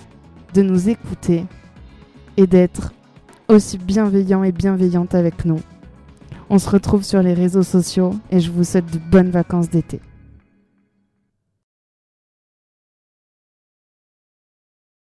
S1: de nous écouter et d'être aussi bienveillant et bienveillante avec nous. On se retrouve sur les réseaux sociaux et je vous souhaite de bonnes vacances d'été.